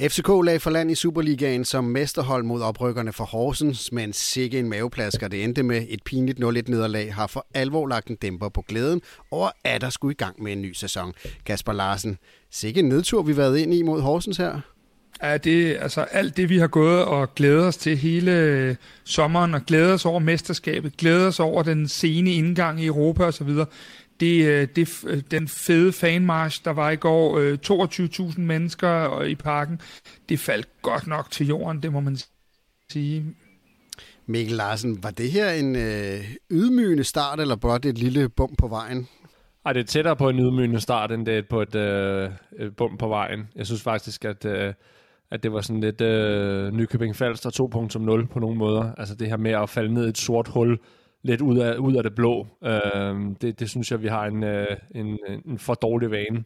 FCK lag for land i Superligaen som mesterhold mod oprykkerne for Horsens, men sikke en maveplasker det endte med et pinligt 0-1 nederlag har for alvor lagt en dæmper på glæden over, at der skulle i gang med en ny sæson. Kasper Larsen, sikke en nedtur vi har været ind i mod Horsens her. Ja, det altså alt det, vi har gået og glædet os til hele øh, sommeren, og glædet os over mesterskabet, glædet os over den sene indgang i Europa osv., det, øh, det, øh, den fede fanmarsch, der var i går, 22.000 øh, mennesker i parken, det faldt godt nok til jorden, det må man sige. Mikkel Larsen, var det her en øh, ydmygende start, eller blot et lille bump på vejen? Ej, det er tættere på en ydmygende start, end det er på et, øh, et bump på vejen. Jeg synes faktisk, at, øh, at det var sådan lidt øh, Nykøbing Falster 2.0 på nogle måder. Altså det her med at falde ned i et sort hul, lidt ud af, ud af det blå. Øh, det, det synes jeg, vi har en, øh, en, en for dårlig vane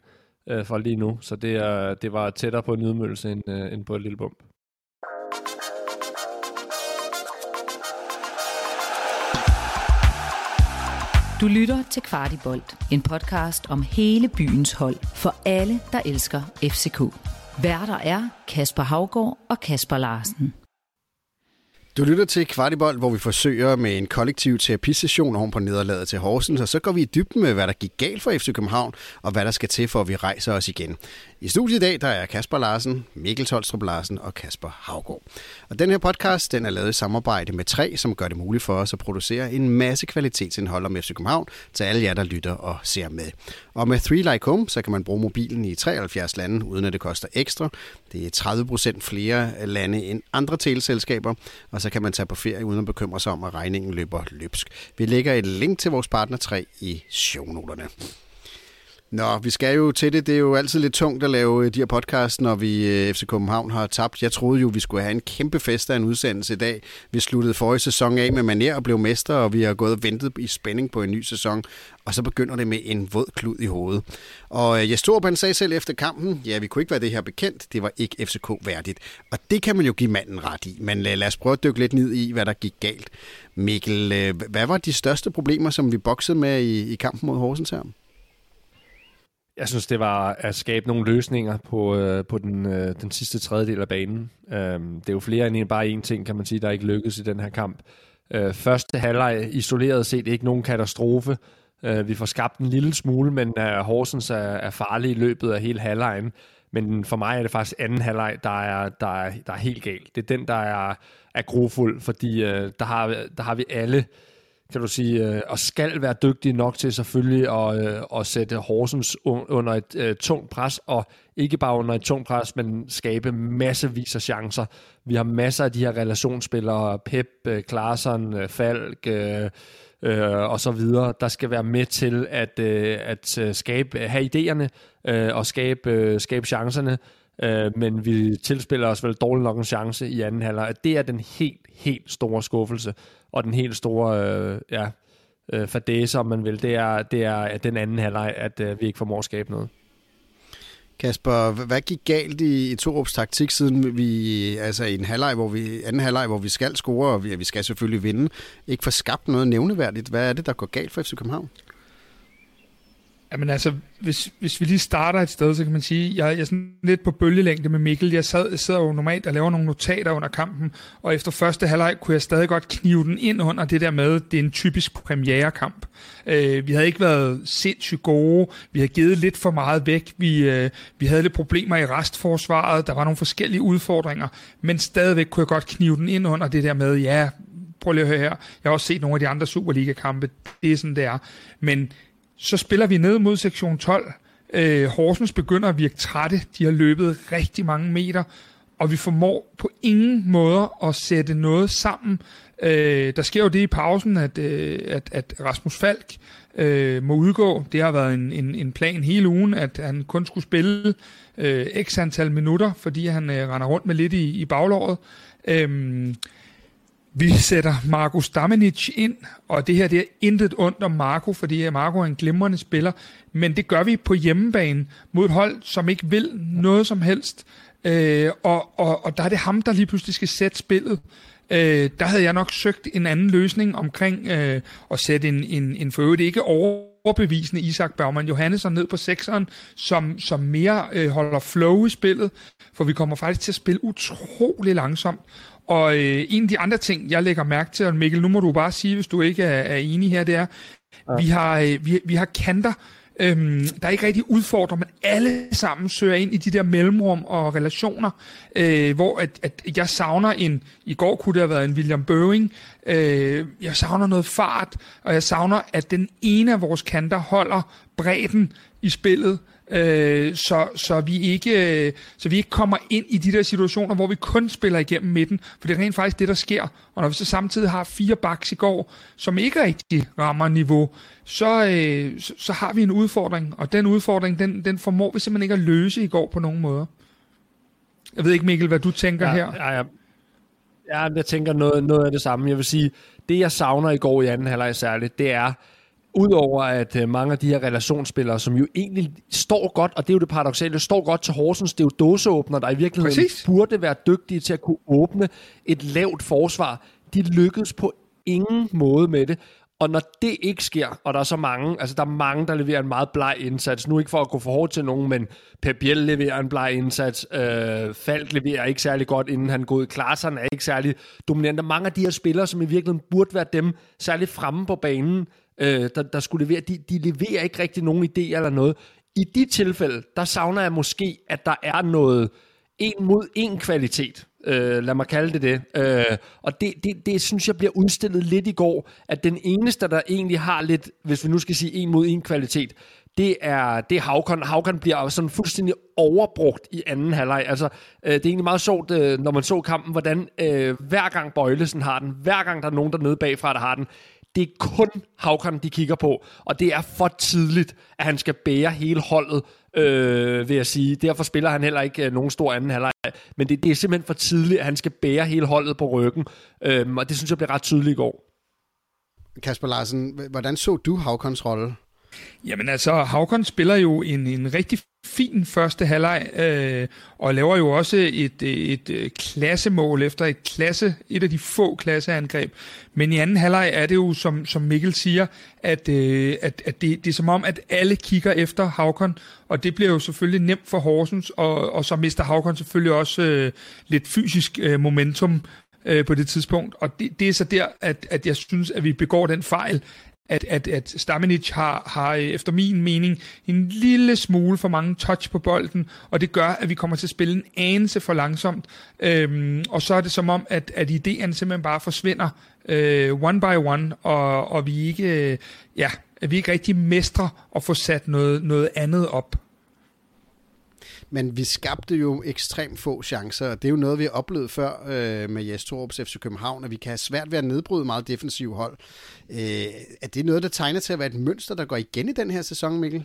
øh, for lige nu. Så det, er, det var tættere på en ydmygelse end, øh, end på et lille bump. Du lytter til Kvartibolt, en podcast om hele byens hold for alle, der elsker FCK. Værter er Kasper Havgård og Kasper Larsen. Du lytter til Kvartibold, hvor vi forsøger med en kollektiv terapisession oven på nederlaget til Horsens, og så går vi i dybden med, hvad der gik galt for FC København, og hvad der skal til for, at vi rejser os igen. I studiet i dag, der er Kasper Larsen, Mikkel Tolstrup Larsen og Kasper Havgård. Og den her podcast, den er lavet i samarbejde med tre, som gør det muligt for os at producere en masse kvalitetsindhold om FC København til alle jer, der lytter og ser med. Og med 3 Like Home, så kan man bruge mobilen i 73 lande, uden at det koster ekstra. Det er 30 procent flere lande end andre teleselskaber, og så kan man tage på ferie uden at bekymre sig om, at regningen løber løbsk. Vi lægger et link til vores partner 3 i shownoterne. Nå, vi skal jo til det. Det er jo altid lidt tungt at lave øh, de her podcast, når vi øh, FC København har tabt. Jeg troede jo, vi skulle have en kæmpe fest af en udsendelse i dag. Vi sluttede forrige sæson af med maner og blev mester, og vi har gået og ventet i spænding på en ny sæson. Og så begynder det med en våd klud i hovedet. Og øh, Jesper sagde selv efter kampen, ja, vi kunne ikke være det her bekendt. Det var ikke FCK værdigt. Og det kan man jo give manden ret i. Men øh, lad os prøve at dykke lidt ned i, hvad der gik galt. Mikkel, hvad var de største problemer, som vi boksede med i, i kampen mod Horsens her? Jeg synes, det var at skabe nogle løsninger på, øh, på den, øh, den sidste tredjedel af banen. Øh, det er jo flere end bare én ting, kan man sige, der ikke lykkedes i den her kamp. Øh, første halvleg isoleret set ikke nogen katastrofe. Øh, vi får skabt en lille smule, men øh, Horsens er, er farlig i løbet af hele halvlegen. Men for mig er det faktisk anden halvleg, der er, der er, der er helt galt. Det er den, der er, er grofuld, fordi øh, der, har, der har vi alle kan du sige, øh, og skal være dygtige nok til selvfølgelig at, øh, at sætte Horsens under et øh, tungt pres, og ikke bare under et tungt pres, men skabe massevis af chancer. Vi har masser af de her relationsspillere, Pep, øh, Klaarsson, øh, Falk, øh, øh, og så videre, der skal være med til at, øh, at øh, skabe, have idéerne øh, og skabe, øh, skabe chancerne, øh, men vi tilspiller os vel dårligt nok en chance i anden halvleg. Det er den helt, helt store skuffelse og den helt store øh, ja, øh, fadese, om man vil, det er, det er at den anden halvleg, at øh, vi ikke formår at skabe noget. Kasper, hvad gik galt i, i Torups taktik, siden vi, altså i en halvleg, hvor vi, anden halvleg, hvor vi skal score, og vi, vi skal selvfølgelig vinde, ikke får skabt noget nævneværdigt? Hvad er det, der går galt for FC København? Jamen altså, hvis, hvis vi lige starter et sted, så kan man sige, jeg, jeg er sådan lidt på bølgelængde med Mikkel. Jeg, sad, jeg sidder jo normalt og laver nogle notater under kampen, og efter første halvleg kunne jeg stadig godt knive den ind under det der med, det er en typisk premierekamp. Øh, vi havde ikke været sindssygt gode, vi havde givet lidt for meget væk, vi, øh, vi havde lidt problemer i restforsvaret, der var nogle forskellige udfordringer, men stadigvæk kunne jeg godt knive den ind under det der med, ja, prøv lige at høre her, jeg har også set nogle af de andre Superliga-kampe, det er sådan, det er. Men så spiller vi ned mod sektion 12. Øh, Horsens begynder at virke trætte. De har løbet rigtig mange meter, og vi formår på ingen måder at sætte noget sammen. Øh, der sker jo det i pausen, at, øh, at, at Rasmus Falk øh, må udgå. Det har været en, en, en plan hele ugen, at han kun skulle spille øh, x antal minutter, fordi han øh, render rundt med lidt i, i baglåret. Øh, vi sætter Markus Damenic ind, og det her det er intet ondt om Marco, fordi Marco er en glimrende spiller, men det gør vi på hjemmebane mod et hold, som ikke vil noget som helst. Øh, og, og, og der er det ham, der lige pludselig skal sætte spillet. Øh, der havde jeg nok søgt en anden løsning omkring øh, at sætte en, en, en for øvrigt ikke overbevisende Isak Bergman Johannesson ned på sekseren, som, som mere øh, holder flow i spillet, for vi kommer faktisk til at spille utrolig langsomt. Og øh, en af de andre ting, jeg lægger mærke til, og Mikkel, nu må du bare sige, hvis du ikke er, er enig her, det er, ja. vi, har, øh, vi, vi har kanter, øhm, der ikke rigtig udfordrer, men alle sammen søger ind i de der mellemrum og relationer, øh, hvor at, at jeg savner en, i går kunne det have været en William Boeing, øh, jeg savner noget fart, og jeg savner, at den ene af vores kanter holder bredden i spillet, øh, så, så, vi ikke, øh, så vi ikke kommer ind i de der situationer, hvor vi kun spiller igennem midten, for det er rent faktisk det, der sker. Og når vi så samtidig har fire backs i går, som ikke rigtig rammer niveau, så, øh, så, så har vi en udfordring, og den udfordring, den, den formår vi simpelthen ikke at løse i går på nogen måder. Jeg ved ikke, Mikkel, hvad du tænker ja, her? Ja, ja. ja, jeg tænker noget, noget af det samme. Jeg vil sige, det jeg savner i går i anden halvleg særligt, det er, Udover at øh, mange af de her relationsspillere, som jo egentlig står godt, og det er jo det paradoxale, står godt til Horsens, det er jo dåseåbner, der i virkeligheden Præcis. burde være dygtige til at kunne åbne et lavt forsvar. De lykkedes på ingen måde med det. Og når det ikke sker, og der er så mange, altså der er mange, der leverer en meget bleg indsats, nu ikke for at gå for hårdt til nogen, men Pep Biel leverer en bleg indsats, øh, Falk leverer ikke særlig godt, inden han går ud, Klaassen er ikke særlig dominant. Er mange af de her spillere, som i virkeligheden burde være dem, særligt fremme på banen, øh, der, der skulle levere, de, de leverer ikke rigtig nogen idéer eller noget. I de tilfælde, der savner jeg måske, at der er noget en mod en kvalitet. Øh, lad mig kalde det det. Øh, og det, det, det synes jeg bliver udstillet lidt i går, at den eneste, der egentlig har lidt, hvis vi nu skal sige en mod en kvalitet, det er, det er Havkon. Havkon bliver sådan fuldstændig overbrugt i anden halvleg. Altså, øh, det er egentlig meget sjovt, øh, når man så kampen, hvordan øh, hver gang Bøjlesen har den, hver gang der er nogen der nede bagfra, der har den, det er kun Havkon, de kigger på, og det er for tidligt, at han skal bære hele holdet, øh, vil jeg sige. Derfor spiller han heller ikke øh, nogen stor anden halvleg, men det, det er simpelthen for tidligt, at han skal bære hele holdet på ryggen, øh, og det synes jeg blev ret tydeligt i går. Kasper Larsen, hvordan så du Havkons rolle? Jamen altså, Havkon spiller jo en, en rigtig fin første halvleg, øh, og laver jo også et, et, et klassemål efter et klasse, et af de få klasseangreb. Men i anden halvleg er det jo, som, som Mikkel siger, at, øh, at, at det, det er som om, at alle kigger efter Havkon, og det bliver jo selvfølgelig nemt for Horsens, og, og så mister Havkon selvfølgelig også øh, lidt fysisk øh, momentum øh, på det tidspunkt. Og det, det er så der, at, at jeg synes, at vi begår den fejl, at, at, at Stamenic har, har øh, efter min mening en lille smule for mange touch på bolden, og det gør, at vi kommer til at spille en anelse for langsomt. Øhm, og så er det som om, at, at idéerne simpelthen bare forsvinder øh, one by one, og, og vi ikke, øh, ja, at vi ikke rigtig mestrer at få sat noget, noget andet op. Men vi skabte jo ekstremt få chancer, og det er jo noget, vi har oplevet før øh, med Jes Torups FC København, at vi kan have svært ved at nedbryde meget defensive hold. Øh, er det noget, der tegner til at være et mønster, der går igen i den her sæson, Mikkel?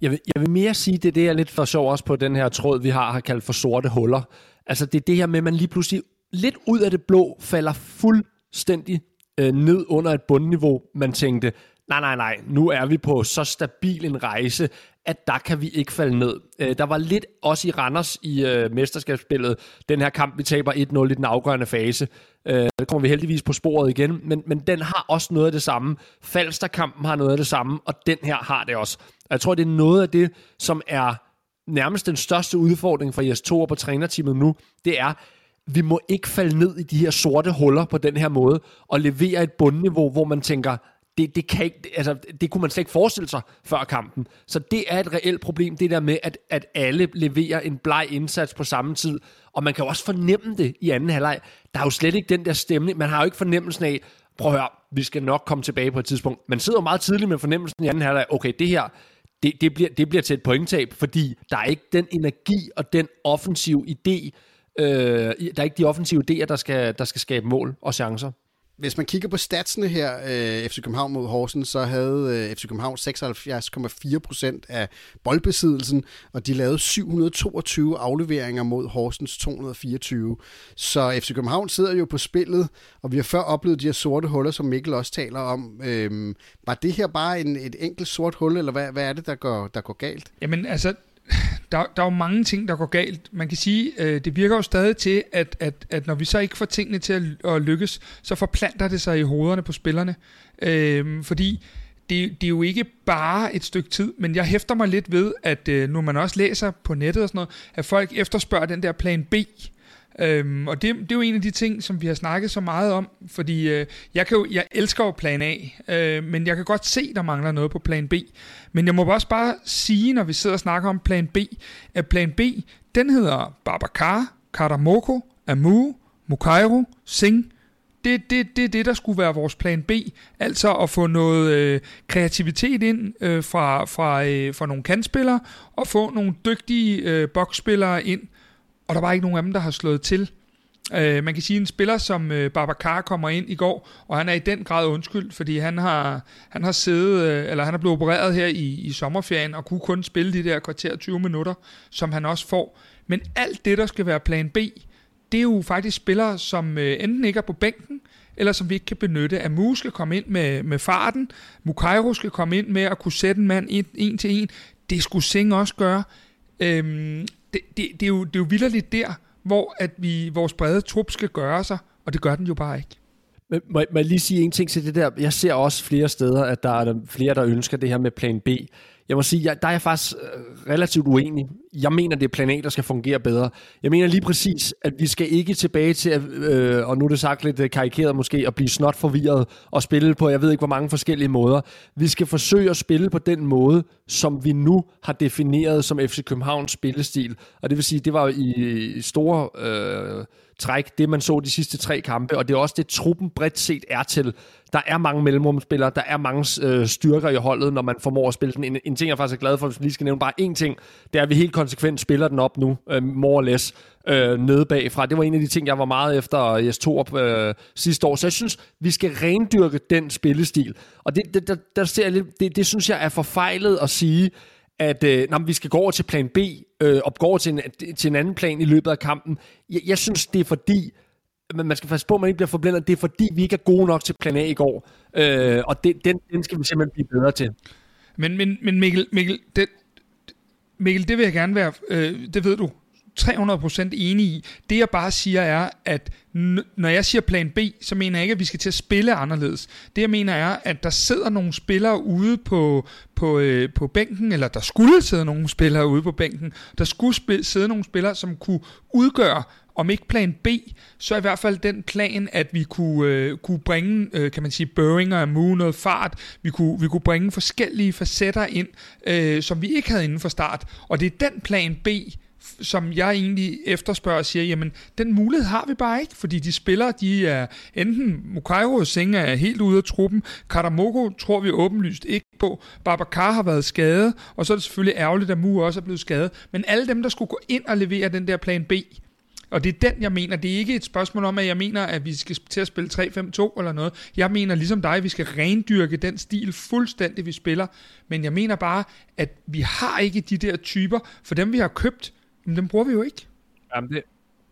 Jeg vil, jeg vil mere sige, det er det, jeg lidt for sjov også på den her tråd, vi har, har kaldt for sorte huller. Altså det er det her med, at man lige pludselig lidt ud af det blå falder fuldstændig øh, ned under et bundniveau. Man tænkte, nej, nej, nej, nu er vi på så stabil en rejse, at der kan vi ikke falde ned. Øh, der var lidt også i Randers i øh, mesterskabsspillet, den her kamp, vi taber 1-0 i den afgørende fase. Øh, der kommer vi heldigvis på sporet igen, men, men den har også noget af det samme. Falsterkampen har noget af det samme, og den her har det også. Jeg tror, det er noget af det, som er nærmest den største udfordring for Jes Tour på trænerteamet nu, det er, vi må ikke falde ned i de her sorte huller på den her måde, og levere et bundniveau, hvor man tænker, det, det, kan ikke, altså, det kunne man slet ikke forestille sig før kampen. Så det er et reelt problem, det der med, at, at alle leverer en bleg indsats på samme tid. Og man kan jo også fornemme det i anden halvleg. Der er jo slet ikke den der stemning. Man har jo ikke fornemmelsen af, prøv at høre, vi skal nok komme tilbage på et tidspunkt. Man sidder jo meget tidligt med fornemmelsen i anden halvleg, okay, det her, det, det, bliver, det bliver til et pointtab, fordi der er ikke den energi og den offensive idé, øh, der er ikke de offensive idéer, der skal, der skal skabe mål og chancer. Hvis man kigger på statsene her, øh, FC København mod Horsens, så havde øh, FC København 76,4 procent af boldbesiddelsen, og de lavede 722 afleveringer mod Horsens 224. Så FC København sidder jo på spillet, og vi har før oplevet de her sorte huller, som Mikkel også taler om. Øh, var det her bare en, et enkelt sort hul, eller hvad, hvad er det, der går, der går galt? Jamen altså, der, der er jo mange ting, der går galt. Man kan sige, øh, det virker jo stadig til, at, at, at når vi så ikke får tingene til at, at lykkes, så forplanter det sig i hovederne på spillerne. Øh, fordi det, det er jo ikke bare et stykke tid, men jeg hæfter mig lidt ved, at øh, når man også læser på nettet og sådan noget, at folk efterspørger den der plan B. Øhm, og det, det er jo en af de ting, som vi har snakket så meget om, fordi øh, jeg, kan jo, jeg elsker jo plan A, øh, men jeg kan godt se, der mangler noget på plan B. Men jeg må også bare sige, når vi sidder og snakker om plan B, at plan B, den hedder Babacar, Karamoko, Amu, Mukairo, Singh, det, det, det det, der skulle være vores plan B. Altså at få noget øh, kreativitet ind øh, fra, fra, øh, fra nogle kandspillere, og få nogle dygtige øh, boksspillere ind. Og der var ikke nogen af dem, der har slået til. Øh, man kan sige, at en spiller som øh, Babacar kommer ind i går, og han er i den grad undskyld, fordi han har, han har siddet, øh, eller han er blevet opereret her i, i sommerferien, og kunne kun spille de der kvarter 20 minutter, som han også får. Men alt det, der skal være plan B, det er jo faktisk spillere, som øh, enten ikke er på bænken, eller som vi ikke kan benytte. Amu skal komme ind med, med farten, Mukairo skal komme ind med at kunne sætte en mand en, en til en. Det skulle Singh også gøre. Øhm, det, det, det, er jo, det er jo vilderligt der, hvor at vi, vores brede trup skal gøre sig, og det gør den jo bare ikke. Men må, må jeg lige sige en ting til det der? Jeg ser også flere steder, at der er flere, der ønsker det her med plan B. Jeg må sige, jeg, der er jeg faktisk øh, relativt uenig. Jeg mener, det er plan der skal fungere bedre. Jeg mener lige præcis, at vi skal ikke tilbage til, at, øh, og nu er det sagt lidt øh, karikeret måske, at blive snot forvirret og spille på, jeg ved ikke hvor mange forskellige måder. Vi skal forsøge at spille på den måde, som vi nu har defineret som FC Københavns spillestil. Og det vil sige, det var i store øh, træk, det man så de sidste tre kampe, og det er også det, truppen bredt set er til. Der er mange mellemrumspillere, der er mange øh, styrker i holdet, når man formår at spille den. En, en ting, jeg faktisk er glad for, hvis vi lige skal nævne bare én ting, det er, at vi helt konsekvent spiller den op nu, øh, more or less, øh, nede bagfra. Det var en af de ting, jeg var meget efter øh, Jes Torp øh, sidste år. Så jeg synes, vi skal rendyrke den spillestil. Og det, det, der, der ser jeg lidt, det, det synes jeg er forfejlet at sige, at øh, nej, vi skal gå over til plan B, øh, og gå over til en, til en anden plan i løbet af kampen. Jeg, jeg synes, det er fordi, men man skal passe på, at man ikke bliver forblændet. Det er fordi, vi ikke er gode nok til plan A i går. Øh, og det, den, den skal vi simpelthen blive bedre til. Men, men, men Mikkel, Mikkel, det, Mikkel, det vil jeg gerne være, øh, det ved du, 300% enig i. Det jeg bare siger er, at når jeg siger plan B, så mener jeg ikke, at vi skal til at spille anderledes. Det jeg mener er, at der sidder nogle spillere ude på, på, øh, på bænken, eller der skulle sidde nogle spillere ude på bænken, der skulle spille, sidde nogle spillere, som kunne udgøre om ikke plan B, så i hvert fald den plan, at vi kunne, øh, kunne bringe, øh, kan man sige, Børing og Amu noget fart. Vi kunne, vi kunne bringe forskellige facetter ind, øh, som vi ikke havde inden for start. Og det er den plan B, som jeg egentlig efterspørger og siger, jamen den mulighed har vi bare ikke, fordi de spillere, de er enten Mukairo og er helt ude af truppen, Karamoko tror vi åbenlyst ikke på, Babacar har været skadet, og så er det selvfølgelig ærgerligt, at Mu også er blevet skadet, men alle dem, der skulle gå ind og levere den der plan B, og det er den, jeg mener. Det er ikke et spørgsmål om, at jeg mener, at vi skal til at spille 3-5-2 eller noget. Jeg mener ligesom dig, at vi skal rendyrke den stil fuldstændig, vi spiller. Men jeg mener bare, at vi har ikke de der typer, for dem vi har købt, men dem bruger vi jo ikke. Jamen det,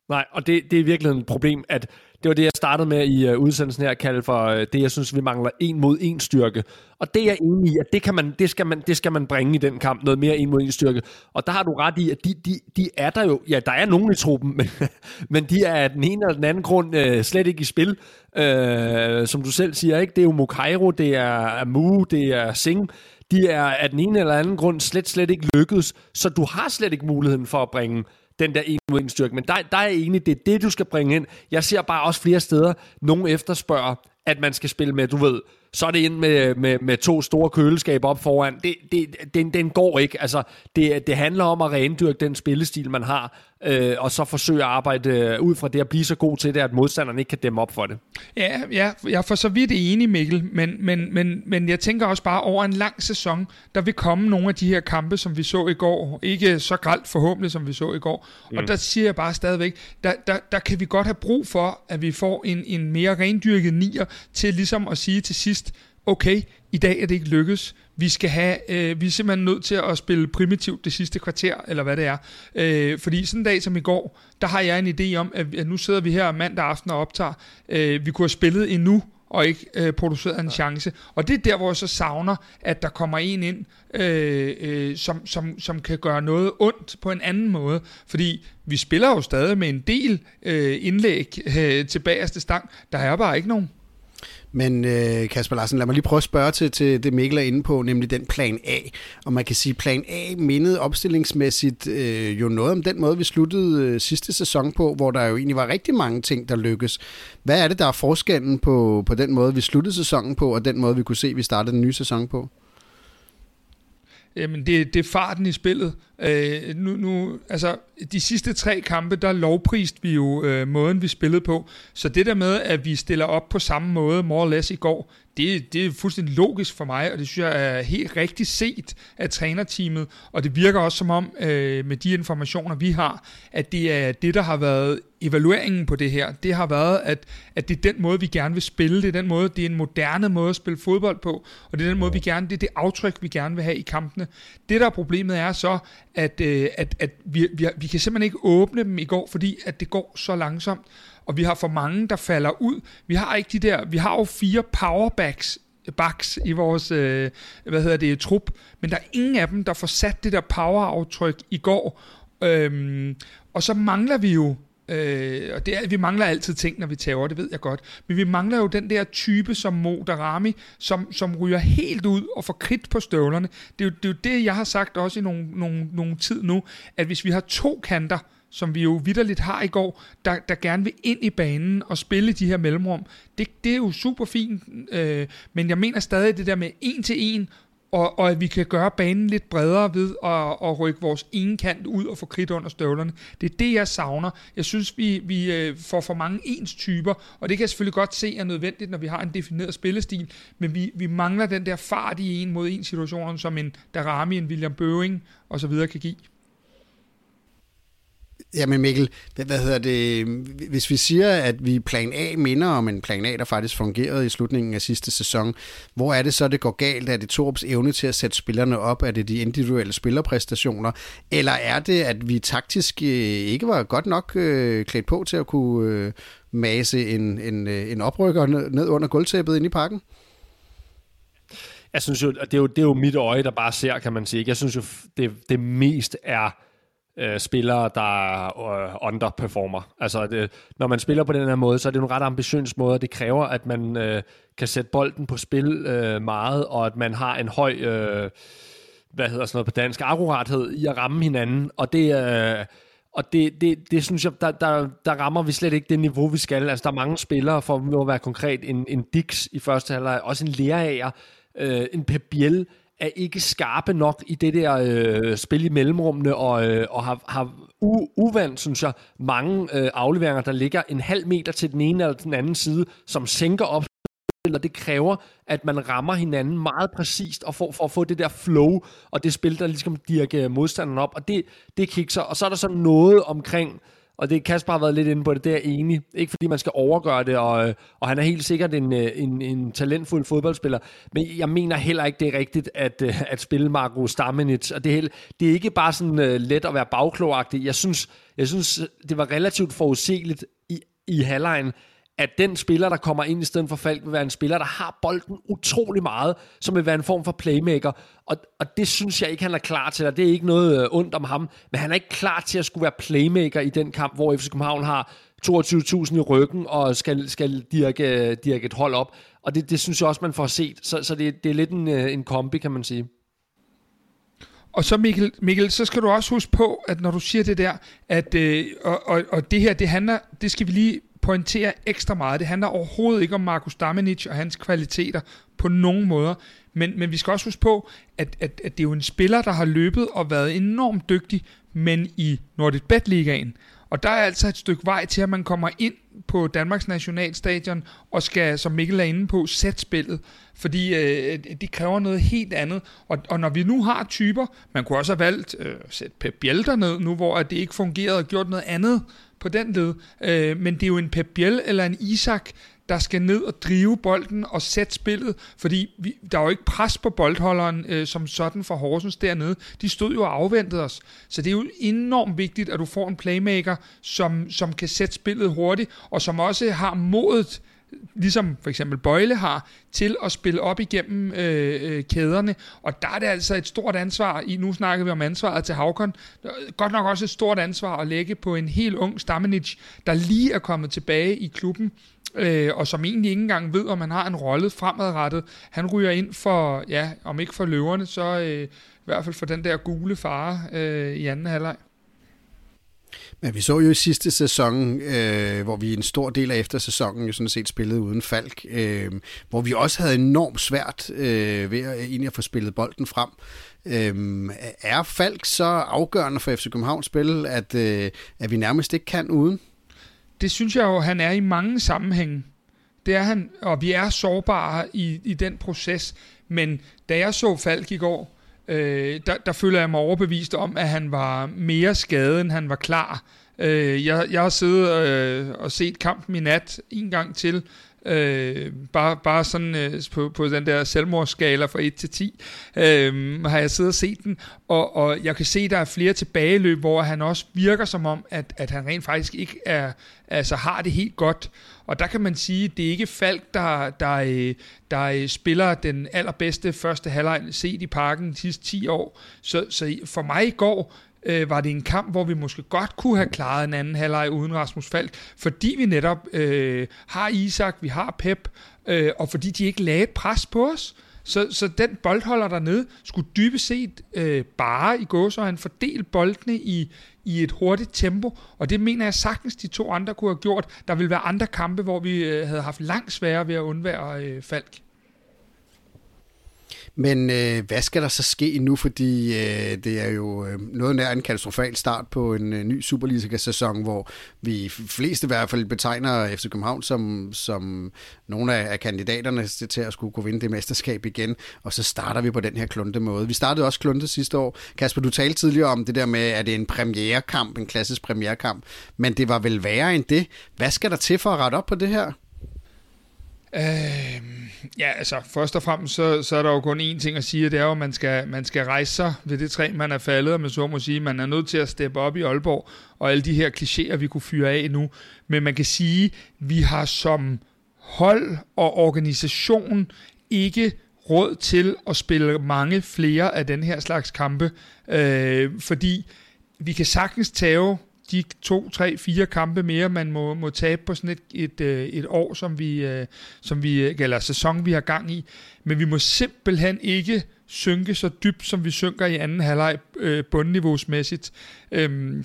nej, og det, det er virkelig et problem, at det var det, jeg startede med i uh, udsendelsen her, kalde for uh, det, jeg synes, vi mangler en mod en styrke. Og det er jeg enig i, at det, kan man, det, skal man, det skal man bringe i den kamp, noget mere en mod en styrke. Og der har du ret i, at de, de, de er der jo, ja, der er nogen i truppen, men, men de er af den ene eller den anden grund uh, slet ikke i spil. Uh, som du selv siger, ikke? det er jo Mukairo, det er Amu, det er Singh, de er af den ene eller anden grund slet, slet ikke lykkedes, så du har slet ikke muligheden for at bringe den der en styrke. Men der, der er jeg enig, det er det, du skal bringe ind. Jeg ser bare også flere steder, nogen efterspørger, at man skal spille med, du ved, så er det ind med, med, med to store køleskaber op foran. Det, det, den, den går ikke. Altså, det, det handler om at rendyrke den spillestil, man har, øh, og så forsøge at arbejde øh, ud fra det, og blive så god til det, at modstanderen ikke kan dæmme op for det. Ja, ja jeg er for så vidt enig, Mikkel, men, men, men, men jeg tænker også bare, over en lang sæson, der vil komme nogle af de her kampe, som vi så i går. Ikke så gralt forhåbentlig, som vi så i går. Mm. Og der siger jeg bare stadigvæk, der, der, der kan vi godt have brug for, at vi får en, en mere rendyrket nier til ligesom at sige til sidst, okay, i dag er det ikke lykkes. Vi skal have, øh, vi er simpelthen nødt til at spille primitivt det sidste kvarter, eller hvad det er. Øh, fordi sådan en dag som i går, der har jeg en idé om, at, at nu sidder vi her mandag aften og optager. Øh, vi kunne have spillet endnu, og ikke øh, produceret en chance. Og det er der, hvor jeg så savner, at der kommer en ind, øh, øh, som, som, som kan gøre noget ondt på en anden måde. Fordi vi spiller jo stadig med en del øh, indlæg øh, til bagerste stang. Der er bare ikke nogen. Men øh, Kasper Larsen, lad mig lige prøve at spørge til, til det Mikkel er inde på, nemlig den plan A. Og man kan sige, plan A mindede opstillingsmæssigt øh, jo noget om den måde, vi sluttede øh, sidste sæson på, hvor der jo egentlig var rigtig mange ting, der lykkes. Hvad er det, der er forskellen på, på den måde, vi sluttede sæsonen på, og den måde, vi kunne se, vi startede den nye sæson på? Jamen, det, det er farten i spillet. Øh, nu, nu, altså, de sidste tre kampe, der lovprist vi jo øh, måden, vi spillede på. Så det der med, at vi stiller op på samme måde, more or less i går, det, det er fuldstændig logisk for mig, og det synes jeg er helt rigtigt set af trænerteamet, og det virker også som om, øh, med de informationer, vi har, at det er det, der har været evalueringen på det her. Det har været, at, at det er den måde, vi gerne vil spille, det er den måde, det er en moderne måde at spille fodbold på, og det er den måde, vi gerne, det er det aftryk, vi gerne vil have i kampene. Det, der er problemet, er så, at, øh, at, at vi, vi, vi kan simpelthen ikke åbne dem i går, fordi at det går så langsomt og vi har for mange, der falder ud. Vi har ikke de der, vi har jo fire powerbacks backs i vores, øh, hvad hedder det, trup, men der er ingen af dem, der får sat det der poweraftryk i går. Øhm, og så mangler vi jo Øh, og det er, vi mangler altid ting, når vi tager det ved jeg godt. Men vi mangler jo den der type som Mo Darami, som, som ryger helt ud og får kridt på støvlerne. Det er, jo, det er jo det, jeg har sagt også i nogle, nogle, nogle tid nu, at hvis vi har to kanter, som vi jo vidderligt har i går, der, der gerne vil ind i banen og spille de her mellemrum. Det, det er jo super fint, øh, men jeg mener stadig det der med en til en, og, og at vi kan gøre banen lidt bredere ved at, at rykke vores ene kant ud og få kridt under støvlerne. Det er det, jeg savner. Jeg synes, vi, vi øh, får for mange ens typer, og det kan jeg selvfølgelig godt se er nødvendigt, når vi har en defineret spillestil, men vi, vi mangler den der fart i en mod en situation, som en Darami, en William Bøving osv. kan give. Jamen Mikkel, hvad, hvad hedder det, hvis vi siger, at vi plan A minder om en plan A, der faktisk fungerede i slutningen af sidste sæson, hvor er det så, det går galt? Er det Torps evne til at sætte spillerne op? Er det de individuelle spillerpræstationer? Eller er det, at vi taktisk øh, ikke var godt nok øh, klædt på til at kunne øh, mase en, en, øh, en oprykker ned, under gulvtæppet ind i parken? Jeg synes jo, det er jo, det er jo mit øje, der bare ser, kan man sige. Jeg synes jo, det, det mest er øh, spillere, der øh, underperformer. Altså, det, når man spiller på den her måde, så er det en ret ambitiøs måde, og det kræver, at man øh, kan sætte bolden på spil øh, meget, og at man har en høj, øh, hvad hedder sådan noget på dansk, akkurathed i at ramme hinanden, og det øh, og det, det, det synes jeg, der, der, der rammer vi slet ikke det niveau, vi skal. Altså, der er mange spillere, for at være konkret, en, en Dix i første halvleg, også en Lerager, øh, en Pep Biel, er ikke skarpe nok i det der øh, spil i mellemrummene, og, øh, og har, har u, uvandt, synes jeg, mange øh, afleveringer, der ligger en halv meter til den ene eller den anden side, som sænker op eller det kræver, at man rammer hinanden meget præcist, og for, for at få det der flow, og det spil, der ligesom dirker modstanderen op, og det, det kikser. Og så er der så noget omkring, og det Kasper har været lidt inde på det, det er enig. Ikke fordi man skal overgøre det, og, og han er helt sikkert en, øh, en, en talentfuld fodboldspiller, men jeg mener heller ikke, det er rigtigt at, øh, at spille Marco Stamenic, og det er, det er ikke bare sådan uh, let at være bagklogagtig. Jeg synes, jeg synes, det var relativt forudsigeligt i, i halvlejen, at den spiller, der kommer ind i stedet for Falk, vil være en spiller, der har bolden utrolig meget, som vil være en form for playmaker. Og, og det synes jeg ikke, han er klar til, og det er ikke noget øh, ondt om ham, men han er ikke klar til at skulle være playmaker i den kamp, hvor FC København har 22.000 i ryggen og skal, skal dirke, dirke et hold op. Og det, det synes jeg også, man får set. Så, så det, det er lidt en, øh, en kombi, kan man sige. Og så Mikkel, Mikkel, så skal du også huske på, at når du siger det der, at øh, og, og, og det her, det handler, det skal vi lige pointere ekstra meget. Det handler overhovedet ikke om Markus Damenic og hans kvaliteter på nogen måder. Men, men vi skal også huske på, at, at, at det er jo en spiller, der har løbet og været enormt dygtig, men i Nordic Bet Ligaen. Og der er altså et stykke vej til, at man kommer ind på Danmarks Nationalstadion og skal, som Mikkel er inde på, sætte spillet. Fordi øh, det kræver noget helt andet. Og, og når vi nu har typer, man kunne også have valgt øh, at sætte Pep Bjelter ned nu, hvor det ikke fungerede og gjort noget andet på den led. Øh, men det er jo en Pep Biel eller en Isak, der skal ned og drive bolden og sætte spillet, fordi vi, der er jo ikke pres på boldholderen øh, som sådan for Horsens dernede. De stod jo og afventede os. Så det er jo enormt vigtigt, at du får en playmaker, som, som kan sætte spillet hurtigt, og som også har modet ligesom for eksempel Bøjle har, til at spille op igennem øh, øh, kæderne. Og der er det altså et stort ansvar, i nu snakker vi om ansvaret til Havkon, godt nok også et stort ansvar at lægge på en helt ung Stamenic, der lige er kommet tilbage i klubben, øh, og som egentlig ikke engang ved, om han har en rolle fremadrettet. Han ryger ind for, ja, om ikke for løverne, så øh, i hvert fald for den der gule fare øh, i anden halvleg. Men vi så jo i sidste sæson, øh, hvor vi en stor del af eftersæsonen jo sådan set spillede uden Falk, øh, hvor vi også havde enormt svært øh, ved at, egentlig at få spillet bolden frem. Øh, er Falk så afgørende for FC Københavns spil, at, øh, at vi nærmest ikke kan uden? Det synes jeg jo, han er i mange sammenhænge. Det er han, og vi er sårbare i, i den proces. Men da jeg så Falk i går, øh, der, der føler jeg mig overbevist om, at han var mere skadet, end han var klar. Øh, jeg, jeg har siddet øh, og set kampen i nat en gang til, Øh, bare, bare sådan øh, på, på den der selvmordsskala fra 1 til 10 øh, har jeg siddet og set den. Og, og jeg kan se der er flere tilbageløb hvor han også virker som om at, at han rent faktisk ikke er altså har det helt godt. Og der kan man sige det er ikke Falk der, der, øh, der, der spiller den allerbedste første halvleg set i parken de sidste 10 år. Så, så for mig i går øh, var det en kamp, hvor vi måske godt kunne have klaret en anden halvleg uden Rasmus Falk, fordi vi netop øh, har Isak, vi har Pep, øh, og fordi de ikke lagde pres på os. Så, så den boldholder dernede skulle dybest set øh, bare i han fordele boldene i, i et hurtigt tempo, og det mener jeg sagtens de to andre kunne have gjort. Der vil være andre kampe, hvor vi øh, havde haft langt sværere ved at undvære øh, Falk. Men øh, hvad skal der så ske nu, fordi øh, det er jo øh, noget nær en katastrofal start på en øh, ny Superliga-sæson, hvor vi fleste i hvert fald betegner FC København som, som nogle af, af kandidaterne til at skulle kunne vinde det mesterskab igen, og så starter vi på den her klunte måde. Vi startede også klunte sidste år. Kasper, du talte tidligere om det der med, at det er en premierekamp, en klassisk premierekamp, men det var vel værre end det. Hvad skal der til for at rette op på det her? Øh, ja, altså først og fremmest, så, så er der jo kun én ting at sige, det er jo, at man skal, man skal rejse sig ved det træ, man er faldet, og man så må sige, man er nødt til at steppe op i Aalborg, og alle de her klichéer, vi kunne fyre af nu. Men man kan sige, vi har som hold og organisation ikke råd til at spille mange flere af den her slags kampe, øh, fordi vi kan sagtens tage de to, tre, fire kampe mere, man må, må tabe på sådan et, et, øh, et år, som vi, øh, som vi, eller sæson, vi har gang i. Men vi må simpelthen ikke synke så dybt, som vi synker i anden halvleg øh, bundniveausmæssigt. Øhm,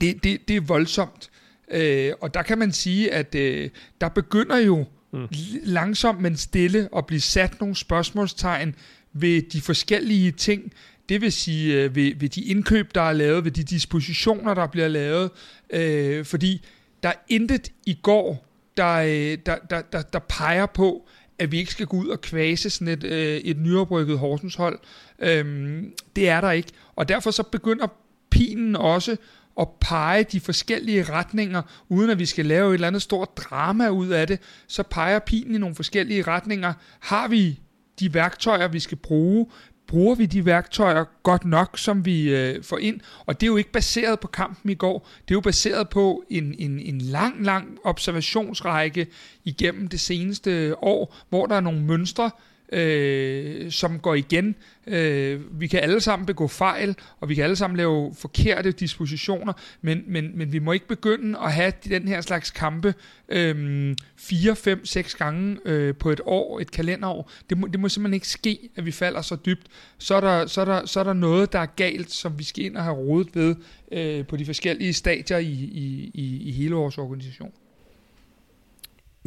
det, det, det er voldsomt. Øh, og der kan man sige, at øh, der begynder jo mm. langsomt, men stille at blive sat nogle spørgsmålstegn ved de forskellige ting, det vil sige øh, ved, ved de indkøb, der er lavet, ved de dispositioner, der bliver lavet, øh, fordi der er intet i går, der, øh, der, der, der, der peger på, at vi ikke skal gå ud og kvæse sådan et, øh, et nyoprykket Horsens hold. Øhm, det er der ikke. Og derfor så begynder pinen også at pege de forskellige retninger, uden at vi skal lave et eller andet stort drama ud af det, så peger pinen i nogle forskellige retninger. Har vi de værktøjer, vi skal bruge? Bruger vi de værktøjer godt nok, som vi øh, får ind. Og det er jo ikke baseret på kampen i går. Det er jo baseret på en, en, en lang, lang observationsrække igennem det seneste år, hvor der er nogle mønstre, øh, som går igen. Øh, vi kan alle sammen begå fejl, og vi kan alle sammen lave forkerte dispositioner, men, men, men vi må ikke begynde at have den her slags kampe øh, 4, 5, 6 gange øh, på et år, et kalenderår. Det må, det må simpelthen ikke ske, at vi falder så dybt. Så er der, så er der, så er der noget, der er galt, som vi skal ind og have rodet ved øh, på de forskellige stadier i, i, i, i hele vores organisation.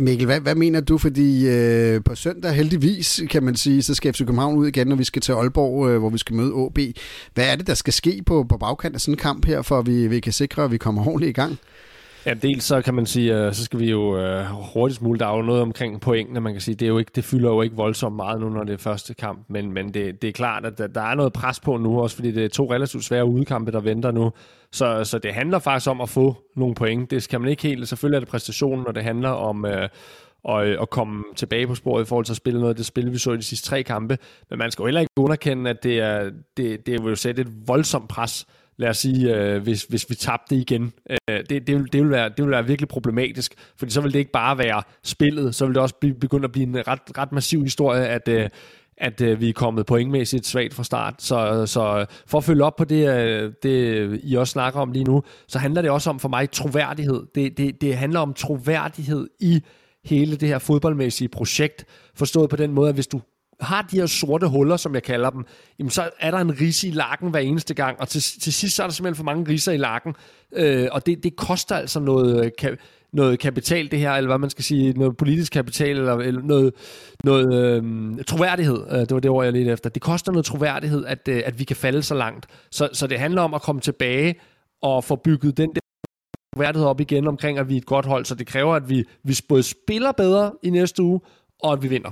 Mikkel, hvad, hvad mener du? Fordi øh, på søndag heldigvis, kan man sige, så skal FC København ud igen, når vi skal til Aalborg, øh, hvor vi skal møde AB. Hvad er det, der skal ske på, på bagkant af sådan en kamp her, for at vi, vi kan sikre, at vi kommer ordentligt i gang? Ja, dels så kan man sige, øh, så skal vi jo øh, hurtigst muligt, der er jo noget omkring pointene, man kan sige, det, er jo ikke, det fylder jo ikke voldsomt meget nu, når det er første kamp, men, men det, det er klart, at der, der er noget pres på nu, også fordi det er to relativt svære udkampe, der venter nu, så, så det handler faktisk om at få nogle point, det kan man ikke helt, selvfølgelig er det præstationen, når det handler om, øh, og, og komme tilbage på sporet i forhold til at spille noget. Af det spil, vi så i de sidste tre kampe. Men man skal jo heller ikke underkende, at det, er, det, det vil jo sætte et voldsomt pres lad os sige, øh, hvis, hvis vi tabte igen. Øh, det, det, vil, det, vil være, det vil være virkelig problematisk, fordi så vil det ikke bare være spillet, så vil det også blive, begynde at blive en ret, ret massiv historie, at, øh, at øh, vi er kommet pointmæssigt svagt fra start. Så, så for at følge op på det, øh, det, I også snakker om lige nu, så handler det også om for mig troværdighed. Det, det, det handler om troværdighed i hele det her fodboldmæssige projekt, forstået på den måde, at hvis du har de her sorte huller, som jeg kalder dem, jamen så er der en risse i lakken hver eneste gang, og til, til sidst så er der simpelthen for mange riser i lakken, øh, og det, det koster altså noget, øh, ka, noget kapital det her, eller hvad man skal sige, noget politisk kapital, eller, eller noget, noget øh, troværdighed, øh, det var det ord, jeg lidt efter. Det koster noget troværdighed, at, øh, at vi kan falde så langt. Så, så det handler om at komme tilbage og få bygget den der troværdighed op igen omkring, at vi er et godt hold, så det kræver, at vi, vi både spiller bedre i næste uge, og at vi vinder.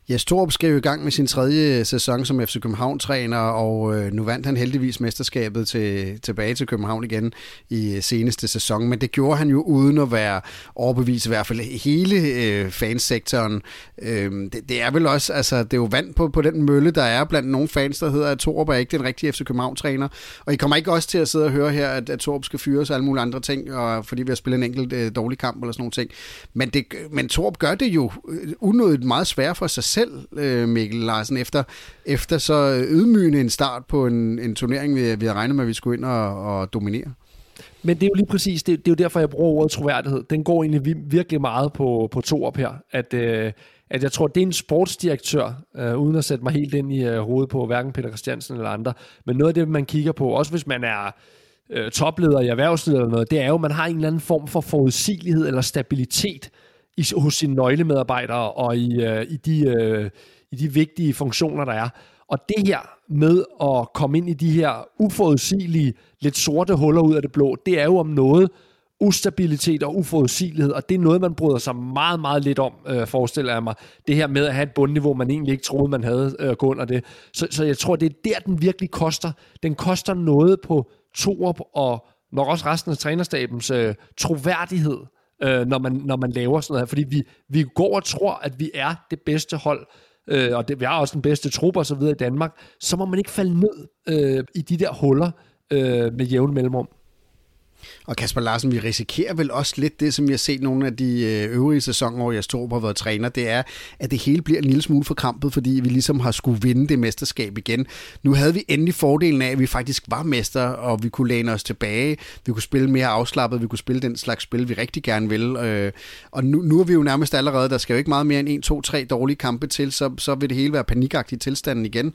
Ja, Storup skal jo i gang med sin tredje sæson som FC København-træner, og øh, nu vandt han heldigvis mesterskabet til, tilbage til København igen i øh, seneste sæson, men det gjorde han jo uden at være overbevist i hvert fald hele øh, fansektoren. Øh, det, det er vel også, altså det er jo vand på, på den mølle, der er blandt nogle fans, der hedder, at Torup er ikke den rigtige FC København-træner, og I kommer ikke også til at sidde og høre her, at, at Torup skal fyres og alle mulige andre ting, og fordi vi har spillet en enkelt øh, dårlig kamp eller sådan nogle ting. Men, det, men Torup gør det jo øh, unødigt meget svært for sig selv, selv, øh, Mikkel Larsen, efter, efter så ydmygende en start på en, en turnering, vi, vi havde regnet med, at vi skulle ind og, og dominere. Men det er jo lige præcis, det, det er jo derfor, jeg bruger ordet troværdighed. Den går egentlig virkelig meget på, på to op her. At, øh, at jeg tror, det er en sportsdirektør, øh, uden at sætte mig helt ind i øh, hovedet på hverken Peter Christiansen eller andre. Men noget af det, man kigger på, også hvis man er øh, topleder i erhvervslivet eller noget, det er jo, at man har en eller anden form for forudsigelighed eller stabilitet i, hos sine nøglemedarbejdere og i, øh, i, de, øh, i de vigtige funktioner, der er. Og det her med at komme ind i de her uforudsigelige, lidt sorte huller ud af det blå, det er jo om noget ustabilitet og uforudsigelighed, og det er noget, man bryder sig meget, meget lidt om, øh, forestiller jeg mig. Det her med at have et bundniveau, man egentlig ikke troede, man havde øh, gå under det. Så, så jeg tror, det er der, den virkelig koster. Den koster noget på Torup og nok også resten af trænerstabens øh, troværdighed øh, når, man, når man laver sådan noget her. Fordi vi, vi går og tror, at vi er det bedste hold, øh, og det, vi har også den bedste trup og så videre i Danmark, så må man ikke falde ned øh, i de der huller øh, med jævn mellemrum. Og Kasper Larsen, vi risikerer vel også lidt det, som jeg har set nogle af de øh, øvrige sæsoner, hvor jeg stod på har været træner, det er, at det hele bliver en lille smule forkrampet, fordi vi ligesom har skulle vinde det mesterskab igen. Nu havde vi endelig fordelen af, at vi faktisk var mester, og vi kunne læne os tilbage, vi kunne spille mere afslappet, vi kunne spille den slags spil, vi rigtig gerne vil. Øh, og nu, nu er vi jo nærmest allerede, der skal jo ikke meget mere end en, to, tre dårlige kampe til, så, så vil det hele være panikagtigt tilstanden igen.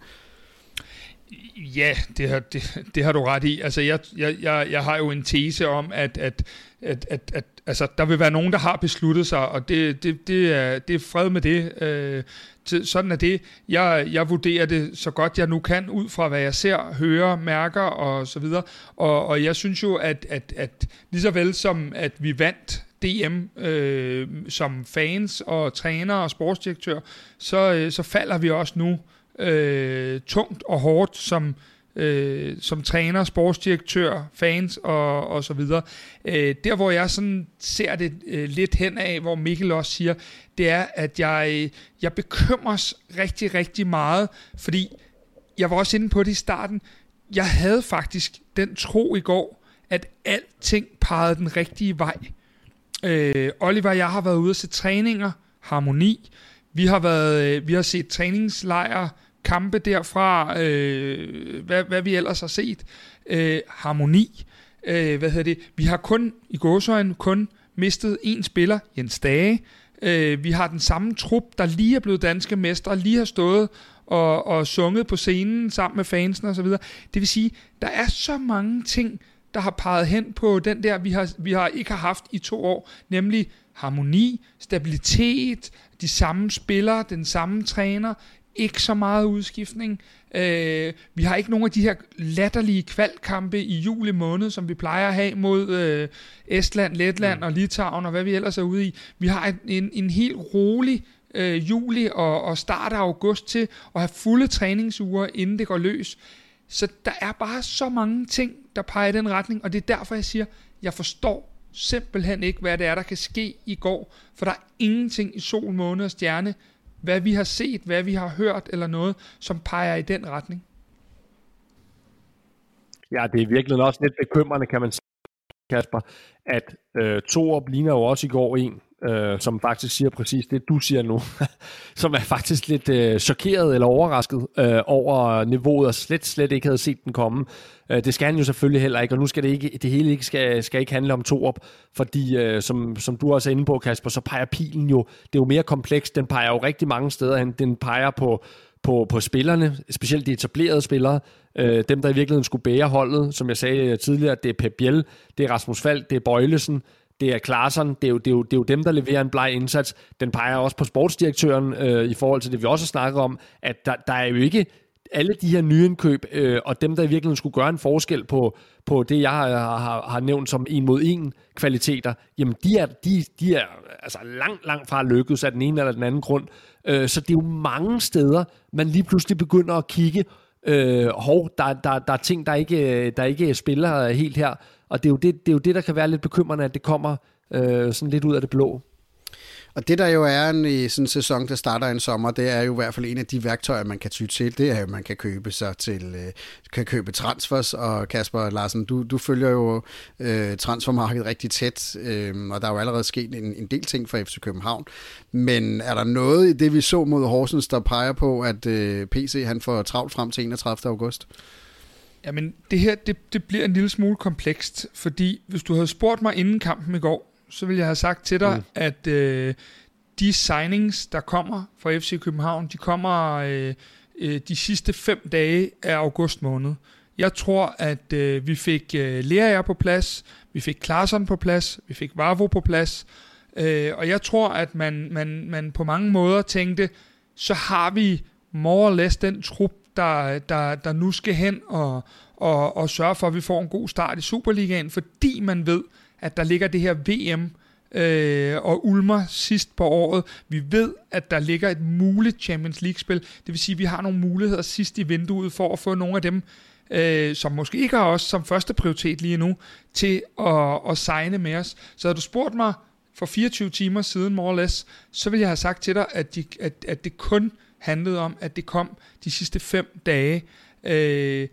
Ja, det har, det, det har du ret i. Altså, jeg, jeg, jeg, jeg har jo en tese om, at, at, at, at, at altså, der vil være nogen, der har besluttet sig, og det, det, det, er, det er fred med det. Øh, sådan er det. Jeg, jeg vurderer det så godt jeg nu kan, ud fra hvad jeg ser, hører, mærker og så videre. Og, og jeg synes jo, at, at, at lige så vel som at vi vandt DM øh, som fans og trænere og sportsdirektør, så, øh, så falder vi også nu øh, tungt og hårdt som, øh, som træner, sportsdirektør, fans og, og så videre. Øh, der hvor jeg sådan ser det øh, lidt hen af, hvor Mikkel også siger, det er, at jeg, jeg bekymres rigtig, rigtig meget, fordi jeg var også inde på det i starten, jeg havde faktisk den tro i går, at alting pegede den rigtige vej. Øh, Oliver og jeg har været ude og se træninger, harmoni, vi har, været, øh, vi har set træningslejre, kampe derfra, øh, hvad, hvad vi ellers har set, øh, harmoni, øh, hvad hedder det, vi har kun, i gåsøjne, kun mistet en spiller, Jens Dage, øh, vi har den samme trup, der lige er blevet danske mestre, lige har stået og, og sunget på scenen sammen med fansen osv. Det vil sige, der er så mange ting, der har peget hen på den der, vi har, vi har ikke har haft i to år, nemlig harmoni, stabilitet, de samme spillere, den samme træner, ikke så meget udskiftning. Øh, vi har ikke nogen af de her latterlige kvalkampe i juli måned, som vi plejer at have mod øh, Estland, Letland mm. og Litauen og hvad vi ellers er ude i. Vi har en, en, en helt rolig øh, juli og, og start af august til at have fulde træningsuger, inden det går løs. Så der er bare så mange ting, der peger i den retning, og det er derfor, jeg siger, jeg forstår simpelthen ikke, hvad det er, der kan ske i går, for der er ingenting i sol, måne og stjerne, hvad vi har set, hvad vi har hørt eller noget, som peger i den retning. Ja, det er virkelig også lidt bekymrende, kan man sige, Kasper, at øh, Torup ligner jo også i går en, øh, som faktisk siger præcis det, du siger nu, som er faktisk lidt øh, chokeret eller overrasket øh, over niveauet, og slet, slet ikke havde set den komme. Øh, det skal han jo selvfølgelig heller ikke, og nu skal det ikke, det hele ikke skal, skal ikke handle om Torup, fordi øh, som, som du også er inde på, Kasper, så peger pilen jo, det er jo mere komplekst, den peger jo rigtig mange steder hen, den peger på på, på spillerne, specielt de etablerede spillere, øh, dem der i virkeligheden skulle bære holdet, som jeg sagde tidligere, det er Pep Biel, det er Rasmus Fald, det er Bøjlesen, det er Klaarsson, det er, jo, det, er jo, det er jo dem, der leverer en bleg indsats. Den peger også på sportsdirektøren øh, i forhold til det, vi også har snakket om, at der, der er jo ikke alle de her nye indkøb, øh, og dem, der i virkeligheden skulle gøre en forskel på, på det, jeg har, har, har nævnt som en mod en kvaliteter, jamen de er, de, de er altså langt, langt fra lykkedes af den ene eller den anden grund. Øh, så det er jo mange steder, man lige pludselig begynder at kigge, øh, hov, der, der, der er ting, der ikke, øh, der ikke spiller helt her, og det er, jo det, det er jo det, der kan være lidt bekymrende, at det kommer øh, sådan lidt ud af det blå. Og det der jo er en, i sådan en sæson, der starter en sommer, det er jo i hvert fald en af de værktøjer, man kan ty til. Det er jo, at man kan købe sig til, øh, kan købe transfers. Og Kasper Larsen, du, du følger jo øh, transfermarkedet rigtig tæt, øh, og der er jo allerede sket en, en del ting for FC København. Men er der noget i det, vi så mod Horsens, der peger på, at øh, PC han får travlt frem til 31. august? Jamen, det her, det, det bliver en lille smule komplekst, fordi hvis du havde spurgt mig inden kampen i går, så vil jeg have sagt til dig, mm. at øh, de signings, der kommer fra FC København, de kommer øh, øh, de sidste fem dage af august måned. Jeg tror, at øh, vi fik øh, Lerager på plads, vi fik Klaarsson på plads, vi fik Varvo på plads, øh, og jeg tror, at man, man, man på mange måder tænkte, så har vi more or less den trup, der, der, der nu skal hen og, og, og sørge for, at vi får en god start i Superligaen, fordi man ved, at der ligger det her VM øh, og ulmer sidst på året. Vi ved, at der ligger et muligt Champions League-spil. Det vil sige, at vi har nogle muligheder sidst i vinduet for at få nogle af dem, øh, som måske ikke har os som første prioritet lige nu, til at, at signe med os. Så havde du spurgt mig for 24 timer siden, more or less, så ville jeg have sagt til dig, at, de, at, at det kun handlede om, at det kom de sidste fem dage. Øh,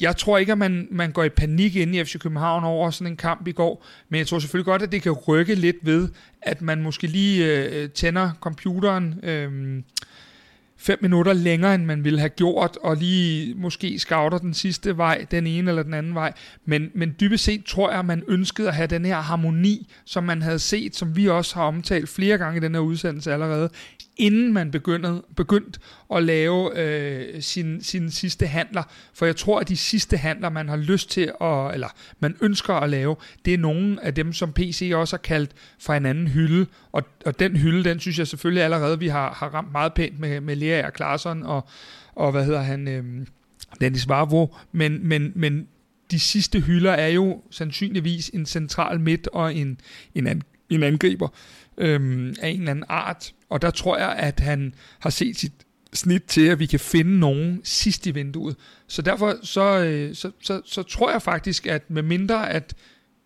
jeg tror ikke, at man, man går i panik ind i FC København over sådan en kamp i går, men jeg tror selvfølgelig godt, at det kan rykke lidt ved, at man måske lige øh, tænder computeren øh, fem minutter længere, end man ville have gjort, og lige måske scouter den sidste vej, den ene eller den anden vej. Men, men dybest set tror jeg, at man ønskede at have den her harmoni, som man havde set, som vi også har omtalt flere gange i den her udsendelse allerede, inden man begyndte, begyndte at lave øh, sin, sin sidste handler. For jeg tror, at de sidste handler, man har lyst til, at, eller man ønsker at lave, det er nogle af dem, som PC også har kaldt fra en anden hylde. Og, og den hylde, den synes jeg selvfølgelig allerede, vi har, har ramt meget pænt med, med Lea og Klarsson og, og hvad hedder han, øh, Dennis Varvo. Men, men, men de sidste hylder er jo sandsynligvis en central midt og en, en, an, en angriber øhm, af en eller anden art. Og der tror jeg, at han har set sit snit til, at vi kan finde nogen sidst i vinduet. Så derfor så, øh, så, så, så tror jeg faktisk, at med mindre at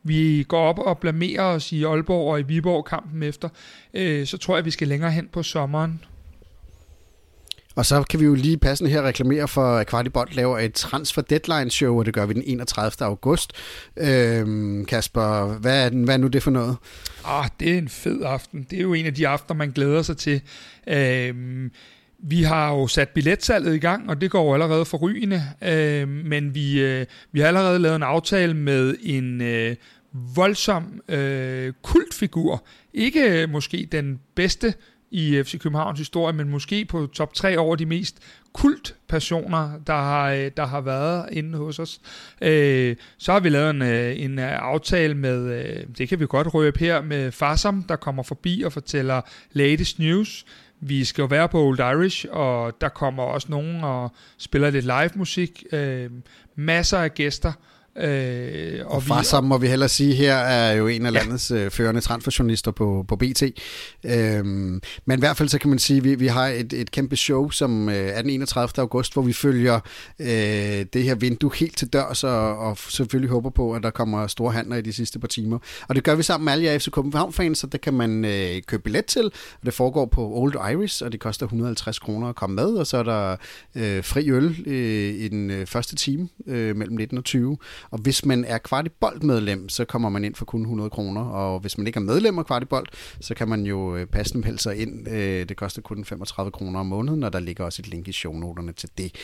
vi går op og blamerer os i Aalborg og i Viborg kampen efter, øh, så tror jeg, at vi skal længere hen på sommeren. Og så kan vi jo lige passende her reklamere for, at Kvartibold laver et transfer deadline show, og det gør vi den 31. august. Øhm, Kasper, hvad er, hvad er nu det for noget? Ah, det er en fed aften. Det er jo en af de aftener, man glæder sig til. Øhm, vi har jo sat billetsalget i gang, og det går jo allerede for rygende, øh, men vi, øh, vi har allerede lavet en aftale med en øh, voldsom øh, kultfigur. Ikke øh, måske den bedste i FC Københavns historie, men måske på top 3 over de mest kult personer, der har, øh, der har været inde hos os. Øh, så har vi lavet en, øh, en øh, aftale med, det kan vi godt røbe her, med Farsam, der kommer forbi og fortæller latest news. Vi skal jo være på Old Irish, og der kommer også nogen og spiller lidt live musik. masser af gæster, Øh, og, og far sammen må vi heller sige, her er jo en af ja. landets øh, førende transferjournalister på, på BT. Øhm, men i hvert fald så kan man sige, at vi, vi har et, et kæmpe show, som øh, er den 31. august, hvor vi følger øh, det her vindue helt til dørs, og, og selvfølgelig håber på, at der kommer store handler i de sidste par timer. Og det gør vi sammen med alle jer FC København-fans, så det kan man øh, købe billet til. Og det foregår på Old Iris, og det koster 150 kroner at komme med, og så er der øh, fri øl øh, i den øh, første time øh, mellem 19 og 20. Og hvis man er kvartibolt-medlem, så kommer man ind for kun 100 kroner, og hvis man ikke er medlem af kvartibolt, så kan man jo øh, passe dem sig ind. Øh, det koster kun 35 kroner om måneden, og der ligger også et link i shownoterne til det.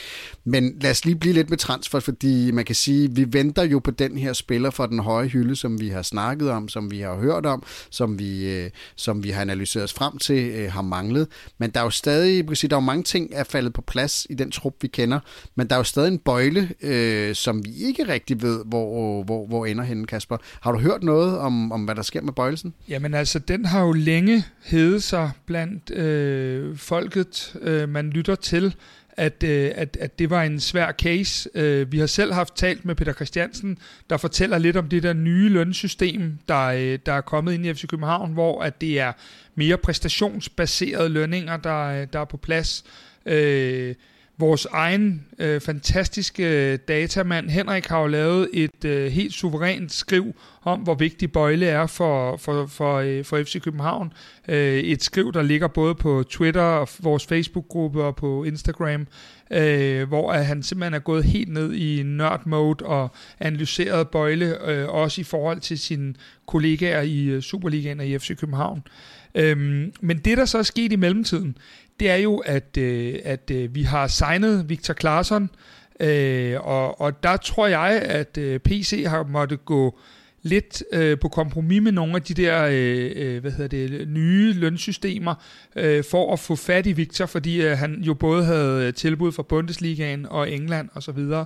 Men lad os lige blive lidt med transfer, fordi man kan sige, vi venter jo på den her spiller fra den høje hylde, som vi har snakket om, som vi har hørt om, som vi, øh, som vi har analyseret os frem til, har manglet. Men der er jo stadig, man kan sige, der er jo mange ting, er faldet på plads i den trup, vi kender, men der er jo stadig en bøjle, øh, som vi ikke rigtig ved, hvor, hvor, hvor ender henne, Kasper. Har du hørt noget om, om, hvad der sker med bøjelsen? Jamen altså, den har jo længe hedet sig blandt øh, folket, øh, man lytter til, at, øh, at, at det var en svær case. Øh, vi har selv haft talt med Peter Christiansen, der fortæller lidt om det der nye lønsystem, der, øh, der er kommet ind i FC København, hvor at det er mere præstationsbaserede lønninger, der, øh, der er på plads. Øh, Vores egen øh, fantastiske øh, datamand Henrik har jo lavet et øh, helt suverænt skriv om, hvor vigtig Bøjle er for, for, for, øh, for FC København. Øh, et skriv, der ligger både på Twitter og vores Facebook-gruppe og på Instagram, øh, hvor at han simpelthen er gået helt ned i nørd-mode og analyseret Bøjle, øh, også i forhold til sine kollegaer i øh, Superligaen og i FC København. Øhm, men det, der så er sket i mellemtiden, det er jo, at, øh, at øh, vi har signet Victor Claesson, øh, og, og der tror jeg, at øh, PC har måttet gå lidt øh, på kompromis med nogle af de der øh, øh, hvad hedder det, nye lønsystemer øh, for at få fat i Victor, fordi øh, han jo både havde tilbud fra Bundesligaen og England osv. Og,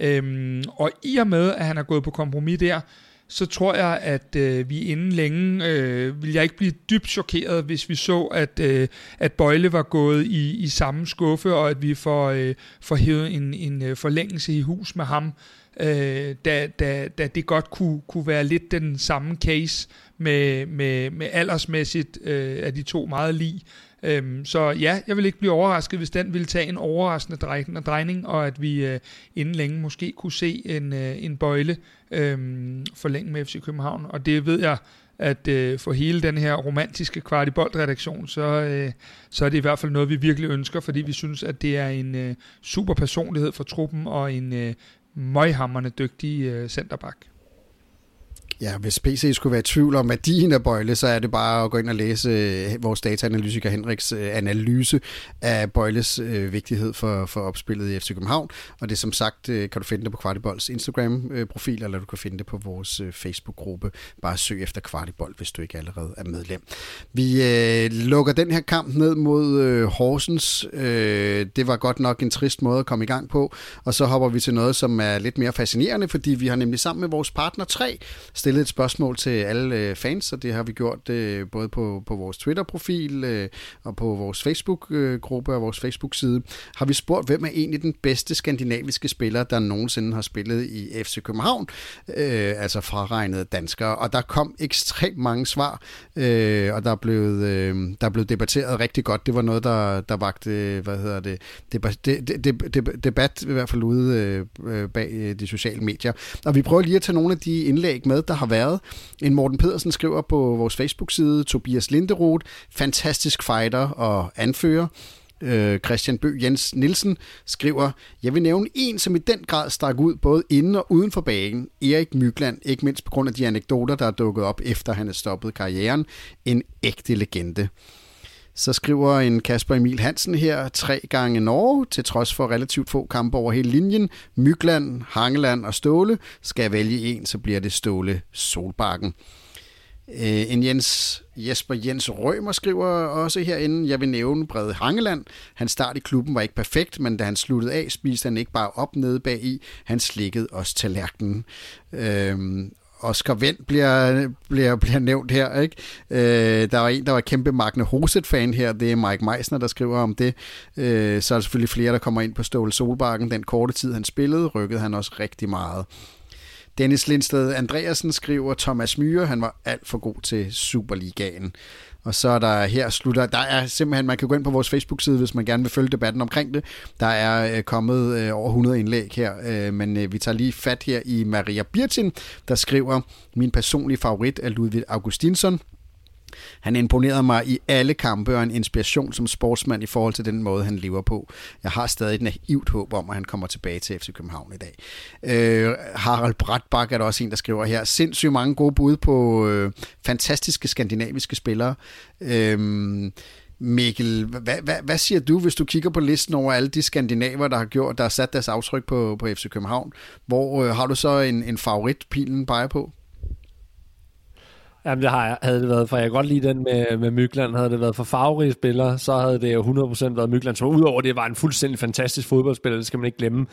øhm, og i og med, at han er gået på kompromis der, så tror jeg, at øh, vi inden længe øh, vil jeg ikke blive dybt chokeret, hvis vi så, at, øh, at Bøjle var gået i, i samme skuffe, og at vi får, øh, får hævet en, en øh, forlængelse i hus med ham, øh, da, da, da det godt kunne, kunne være lidt den samme case med, med, med aldersmæssigt øh, af de to meget lige. Øhm, så ja, jeg vil ikke blive overrasket, hvis den ville tage en overraskende drejning, og at vi øh, inden længe måske kunne se en, øh, en bøjle øh, forlænge med FC København. Og det ved jeg, at øh, for hele den her romantiske kvartibold-redaktion, så, øh, så er det i hvert fald noget, vi virkelig ønsker, fordi vi synes, at det er en øh, super personlighed for truppen og en øh, møghammerne dygtig øh, centerback. Ja, hvis PC skulle være i tvivl om værdien af Bøjle, så er det bare at gå ind og læse øh, vores dataanalytiker Henriks øh, analyse af Bøjles øh, vigtighed for, for opspillet i FC København. Og det som sagt, kan du finde det på Kvartibolds Instagram-profil, eller du kan finde det på vores Facebook-gruppe. Bare søg efter Kvartibold, hvis du ikke allerede er medlem. Vi øh, lukker den her kamp ned mod øh, Horsens. Øh, det var godt nok en trist måde at komme i gang på. Og så hopper vi til noget, som er lidt mere fascinerende, fordi vi har nemlig sammen med vores partner 3 stillet et spørgsmål til alle øh, fans, og det har vi gjort øh, både på, på vores Twitter-profil øh, og på vores Facebook-gruppe øh, og vores Facebook-side. Har vi spurgt, hvem er egentlig den bedste skandinaviske spiller, der nogensinde har spillet i FC København, øh, altså fraregnet danskere, og der kom ekstremt mange svar, øh, og der er, blevet, øh, der er blevet debatteret rigtig godt. Det var noget, der, der vagte, hvad hedder det, debat, de, de, de, debat i hvert fald ude øh, bag øh, de sociale medier. Og vi prøver lige at tage nogle af de indlæg med, der har været. En Morten Pedersen skriver på vores Facebook-side, Tobias Linderoth, fantastisk fighter og anfører. Øh, Christian Bø Jens Nielsen skriver, jeg vil nævne en, som i den grad stak ud både inden og uden for bagen. Erik Mygland, ikke mindst på grund af de anekdoter, der er dukket op efter han er stoppet karrieren. En ægte legende. Så skriver en Kasper Emil Hansen her, tre gange Norge, til trods for relativt få kampe over hele linjen. Mygland, Hangeland og Ståle. Skal jeg vælge en, så bliver det Ståle Solbakken. Øh, en Jens, Jesper Jens Rømer skriver også herinde, jeg vil nævne Brede Hangeland. Hans start i klubben var ikke perfekt, men da han sluttede af, spiste han ikke bare op nede bag i, han slikkede også tallerkenen. Øhm, Oscar Vendt bliver, bliver, bliver nævnt her. Ikke? Øh, der var en, der var kæmpe Magne Hoset-fan her. Det er Mike Meisner, der skriver om det. Øh, så er der selvfølgelig flere, der kommer ind på Ståle Solbakken. Den korte tid, han spillede, rykkede han også rigtig meget. Dennis Lindsted Andreasen skriver, Thomas Myhre, han var alt for god til Superligaen. Og så er der her slutter, der er simpelthen, man kan gå ind på vores Facebook-side, hvis man gerne vil følge debatten omkring det. Der er øh, kommet øh, over 100 indlæg her, øh, men øh, vi tager lige fat her i Maria Birtin, der skriver, min personlige favorit er Ludvig Augustinsson. Han imponerede mig i alle kampe og en inspiration som sportsmand i forhold til den måde, han lever på. Jeg har stadig et naivt håb om, at han kommer tilbage til FC København i dag. Øh, Harald Bratbak er der også en, der skriver her. Sindssygt mange gode bud på øh, fantastiske skandinaviske spillere. Øh, Mikkel, hvad, hvad, hvad siger du, hvis du kigger på listen over alle de skandinaver, der har gjort, der har sat deres aftryk på, på FC København? Hvor øh, har du så en, en favorit, pilen peger på? Jamen det har jeg, havde det været, for jeg kan godt lide den med, med Mykland, havde det været for farverige spillere, så havde det jo 100% været Mykland, som udover det var en fuldstændig fantastisk fodboldspiller, det skal man ikke glemme,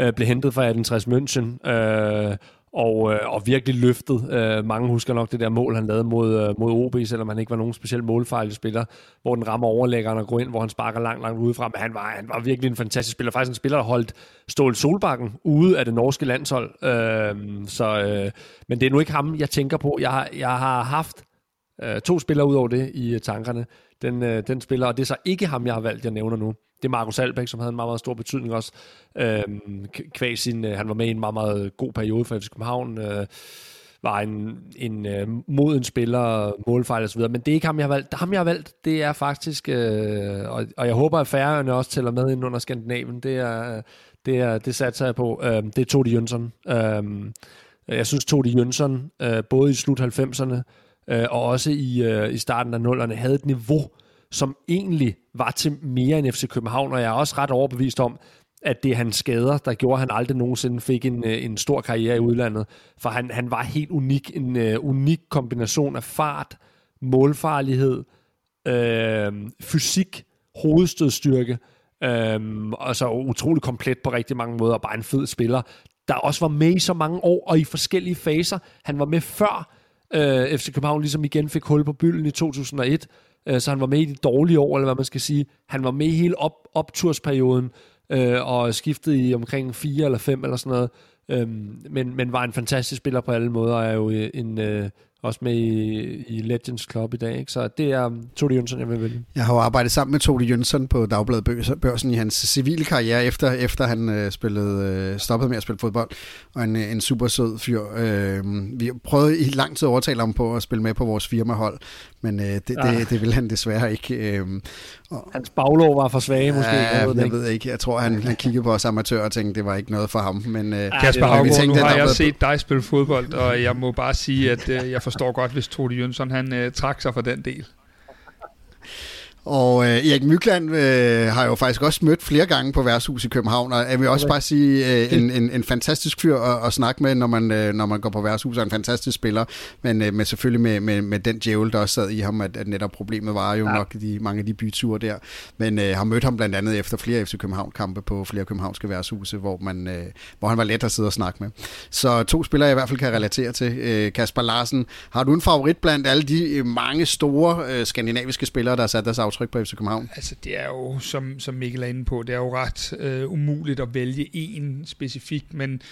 øh, blev hentet fra 1860 München, øh, og, øh, og virkelig løftet. Øh, mange husker nok det der mål, han lavede mod, øh, mod OB, selvom han ikke var nogen speciel målfejlig spiller, hvor den rammer overlæggeren og går ind, hvor han sparker langt, langt udefra. Men han var, han var virkelig en fantastisk spiller. Faktisk en spiller, der holdt Stål Solbakken ude af det norske landshold. Øh, så, øh, men det er nu ikke ham, jeg tænker på. Jeg, har, jeg har haft øh, to spillere ud over det i øh, tankerne. Den, øh, den spiller, og det er så ikke ham, jeg har valgt, jeg nævner nu det er Markus Albæk, som havde en meget, meget stor betydning også. Øh, kvæg sin, øh, han var med i en meget, meget god periode for FC København. Øh, var en, en øh, moden spiller, målfejl og så videre. Men det er ikke ham, jeg har valgt. Ham, jeg har valgt, det er faktisk, øh, og, og jeg håber, at færøerne også tæller med ind under Skandinavien. Det er, det, er, det satser jeg på. Øh, det er Todi Jønsson. Øh, jeg synes, Todi Jønsson, øh, både i slut 90'erne øh, og også i, øh, i starten af nullerne, havde et niveau, som egentlig var til mere end FC København, og jeg er også ret overbevist om, at det er hans skader, der gjorde, at han aldrig nogensinde fik en, øh, en stor karriere i udlandet. For han, han var helt unik, en uh, unik kombination af fart, målfarlighed, øh, fysik, hovedstødstyrke, øh, og så utrolig komplet på rigtig mange måder, og bare en fed spiller, der også var med i så mange år, og i forskellige faser. Han var med før øh, FC København ligesom igen fik hul på bylden i 2001, øh, så han var med i de dårlige år, eller hvad man skal sige. Han var med i hele op, optursperioden, øh, og skiftede i omkring fire eller fem eller sådan noget. Øhm, men, men var en fantastisk spiller på alle måder, og er jo øh, en, øh, også med i, i Legends Club i dag. Ikke? Så det er um, Todi Jønsson, jeg vil vælge. Jeg har jo arbejdet sammen med Todi Jønsson på Dagbladet Børsen i hans civile karriere, efter, efter han øh, spillede, øh, stoppede med at spille fodbold, og en, en super sød fyr. Øh, vi prøvede i lang tid at overtale ham på at spille med på vores firmahold, men øh, det, det, ah. det, det ville han desværre ikke. Øh, og, Hans baglov var for svage måske. Ja, jeg, ved, jeg ved ikke. Jeg tror, han, han kiggede på os amatører og tænkte, det var ikke noget for ham. Men, øh, Kasper Havgaard, nu har jeg set dig spille fodbold, og jeg må bare sige, at øh, jeg forstår godt, hvis Todi Jønsson han øh, trak sig for den del. Og øh, Erik Mykland øh, har jo faktisk også mødt flere gange på værtshus i København, og jeg vil også bare sige, øh, en, en, en fantastisk fyr at, at snakke med, når man, øh, når man går på værtshus, og en fantastisk spiller, men øh, med, selvfølgelig med, med, med den djævel, der også sad i ham, at, at netop problemet var jo ja. nok de, mange af de byture der. Men øh, har mødt ham blandt andet efter flere FC København-kampe på flere københavnske værtshuse, hvor, man, øh, hvor han var let at sidde og snakke med. Så to spillere, jeg i hvert fald kan relatere til. Øh, Kasper Larsen, har du en favorit blandt alle de mange store øh, skandinaviske spillere, der har sat deres aftryk på FC København? Altså det er jo, som, som Mikkel er inde på, det er jo ret øh, umuligt at vælge en specifik, men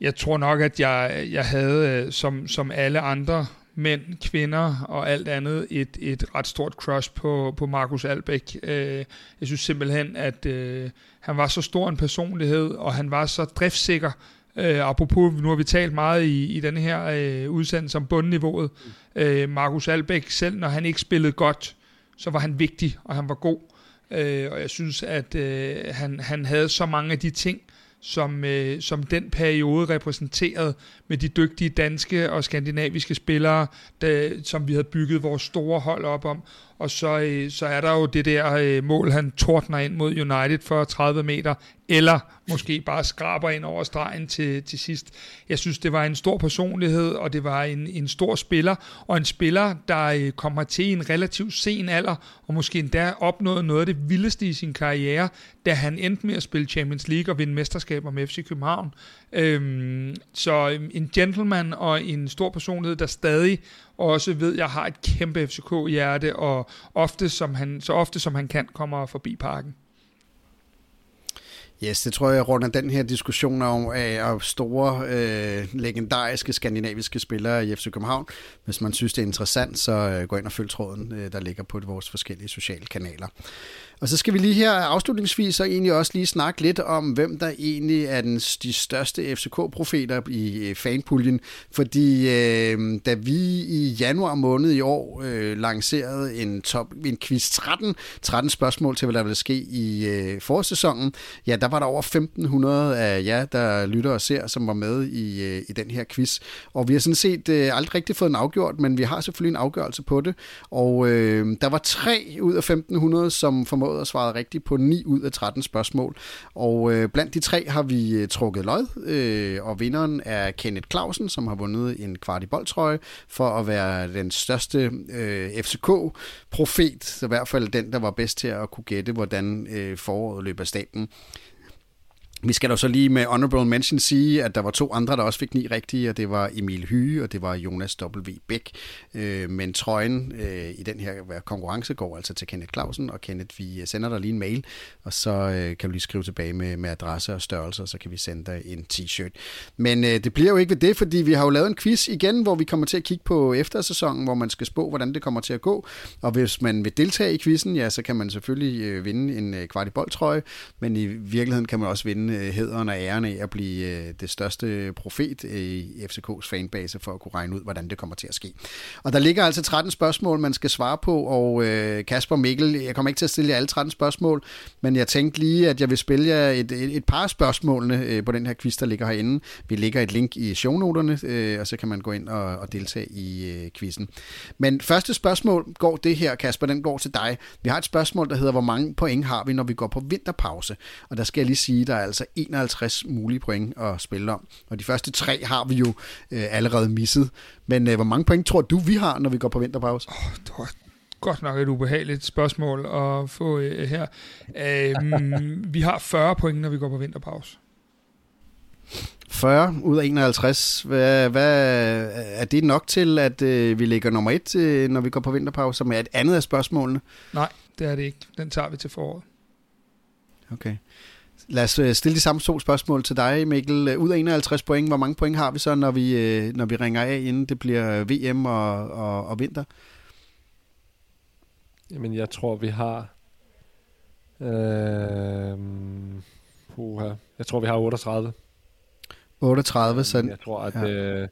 jeg tror nok, at jeg, jeg havde, øh, som, som alle andre mænd, kvinder og alt andet, et, et ret stort crush på, på Markus Albæk. Øh, jeg synes simpelthen, at øh, han var så stor en personlighed, og han var så driftsikker, Øh, apropos, nu har vi talt meget i, i den her øh, udsendelse om bundniveauet. Øh, Markus Albæk, selv når han ikke spillede godt, så var han vigtig, og han var god. Øh, og jeg synes, at øh, han, han havde så mange af de ting, som, øh, som den periode repræsenterede med de dygtige danske og skandinaviske spillere, der, som vi havde bygget vores store hold op om. Og så, øh, så er der jo det der øh, mål, han tordner ind mod United for 30 meter, eller måske bare skraber ind over stregen til, til sidst. Jeg synes, det var en stor personlighed, og det var en, en stor spiller, og en spiller, der øh, kommer til en relativt sen alder, og måske endda opnåede noget af det vildeste i sin karriere, da han endte med at spille Champions League og vinde mesterskaber med FC København. Øhm, så øhm, en gentleman og en stor personlighed, der stadig også ved, jeg har et kæmpe FCK-hjerte, og ofte som han, så ofte som han kan, kommer forbi parken. Yes, det tror jeg runder den her diskussion om af store, øh, legendariske skandinaviske spillere i FC København. Hvis man synes, det er interessant, så øh, gå ind og følg tråden, øh, der ligger på vores forskellige sociale kanaler. Og så skal vi lige her afslutningsvis så egentlig også lige snakke lidt om, hvem der egentlig er den, de største FCK-profeter i øh, fanpuljen. Fordi øh, da vi i januar måned i år øh, lancerede en, top, en quiz 13, 13 spørgsmål til, hvad der ville ske i øh, forårssæsonen, ja, der var der over 1500 af jer, der lytter og ser, som var med i, øh, i den her quiz. Og vi har sådan set øh, aldrig rigtig fået en afgjort, men vi har selvfølgelig en afgørelse på det. Og øh, der var tre ud af 1500, som formodentlig formået at svare rigtigt på 9 ud af 13 spørgsmål. Og øh, blandt de tre har vi øh, trukket lod, øh, og vinderen er Kenneth Clausen, som har vundet en kvart i boldtrøje for at være den største øh, FCK-profet, i hvert fald den, der var bedst til at kunne gætte, hvordan øh, foråret løber af staten. Vi skal da så lige med honorable mention sige, at der var to andre, der også fik ni rigtige, og det var Emil Hyge, og det var Jonas W. Bæk. Øh, men trøjen øh, i den her konkurrence går altså til Kenneth Clausen, og Kenneth, vi øh, sender dig lige en mail, og så øh, kan du lige skrive tilbage med, med adresse og størrelse, og så kan vi sende dig en t-shirt. Men øh, det bliver jo ikke ved det, fordi vi har jo lavet en quiz igen, hvor vi kommer til at kigge på eftersæsonen, hvor man skal spå, hvordan det kommer til at gå. Og hvis man vil deltage i quizzen, ja, så kan man selvfølgelig øh, vinde en kvart i boldtrøje, men i virkeligheden kan man også vinde vinde hederen øh, og æren af at blive øh, det største profet i FCK's fanbase for at kunne regne ud, hvordan det kommer til at ske. Og der ligger altså 13 spørgsmål, man skal svare på, og øh, Kasper Mikkel, jeg kommer ikke til at stille jer alle 13 spørgsmål, men jeg tænkte lige, at jeg vil spille jer et, et, et par spørgsmålene på den her quiz, der ligger herinde. Vi lægger et link i shownoterne, og så kan man gå ind og, og deltage i quizzen. Men første spørgsmål går det her, Kasper, den går til dig. Vi har et spørgsmål, der hedder, hvor mange point har vi, når vi går på vinterpause? Og der skal jeg lige sige, der er altså 51 mulige point at spille om. Og de første tre har vi jo øh, allerede misset. Men øh, hvor mange point tror du, vi har, når vi går på vinterpause? Oh, det var godt nok et ubehageligt spørgsmål at få øh, her. Øh, vi har 40 point, når vi går på vinterpause. 40 ud af 51. Hvad, hvad, er det nok til, at øh, vi ligger nummer et, øh, når vi går på vinterpause, som er et andet af spørgsmålene? Nej, det er det ikke. Den tager vi til foråret. Okay. Lad os øh, stille de samme to spørgsmål til dig, Mikkel. Øh, ud af 51 point, hvor mange point har vi så, når vi, øh, når vi ringer af, inden det bliver VM og, og, og vinter? Jamen, jeg tror, vi har... Øh, puha, jeg tror, vi har 38. 38, så... Jeg tror, at... Ja. Øh,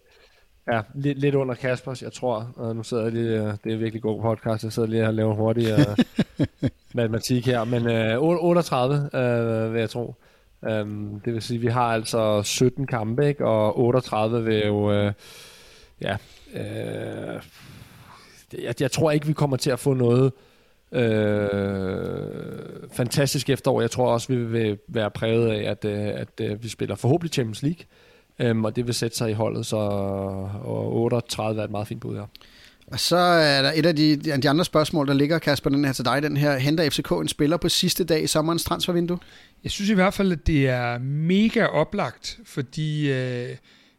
Ja, lidt, lidt under Kaspers, jeg tror. Og nu sidder jeg lige, det er en virkelig god podcast, jeg sidder lige og laver hurtig uh, matematik her. Men øh, 38 øh, vil jeg tro. Øhm, det vil sige, vi har altså 17 kampe, ikke? og 38 vil jo... Øh, ja, øh, jeg, jeg tror ikke, vi kommer til at få noget øh, fantastisk efterår. Jeg tror også, vi vil være præget af, at, øh, at, at vi spiller forhåbentlig Champions League. Øhm, og det vil sætte sig i holdet, så og 38 er et meget fint bud her. Og så er der et af de, de andre spørgsmål, der ligger, Kasper, den her til dig, den her. Henter FCK en spiller på sidste dag i sommerens transfervindue? Jeg synes i hvert fald, at det er mega oplagt, fordi øh,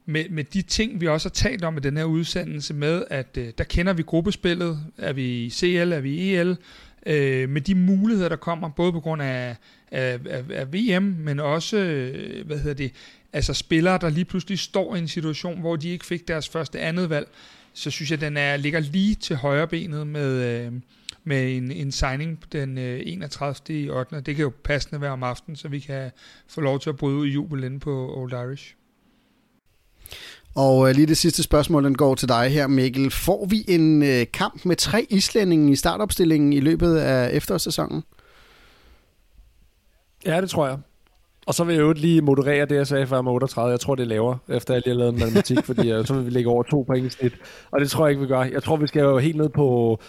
med, med de ting, vi også har talt om i den her udsendelse med, at øh, der kender vi gruppespillet, er vi i CL, er vi i EL, øh, med de muligheder, der kommer, både på grund af, af, af, af VM, men også, øh, hvad hedder det, altså spillere, der lige pludselig står i en situation, hvor de ikke fik deres første andet valg, så synes jeg, den er, ligger lige til højre benet med, øh, med en, en signing den øh, 31. i 8. Det kan jo passende være om aftenen, så vi kan få lov til at bryde ud i jubel inde på Old Irish. Og øh, lige det sidste spørgsmål, den går til dig her, Mikkel. Får vi en øh, kamp med tre islændinge i startopstillingen i løbet af efterårssæsonen? Ja, det tror jeg. Og så vil jeg jo lige moderere det, jeg sagde før med 38. Jeg tror, det er lavere, efter jeg lige har lavet matematik, fordi øh, så vil vi ligge over to point i snit. Og det tror jeg ikke, vi gør. Jeg tror, vi skal jo helt ned på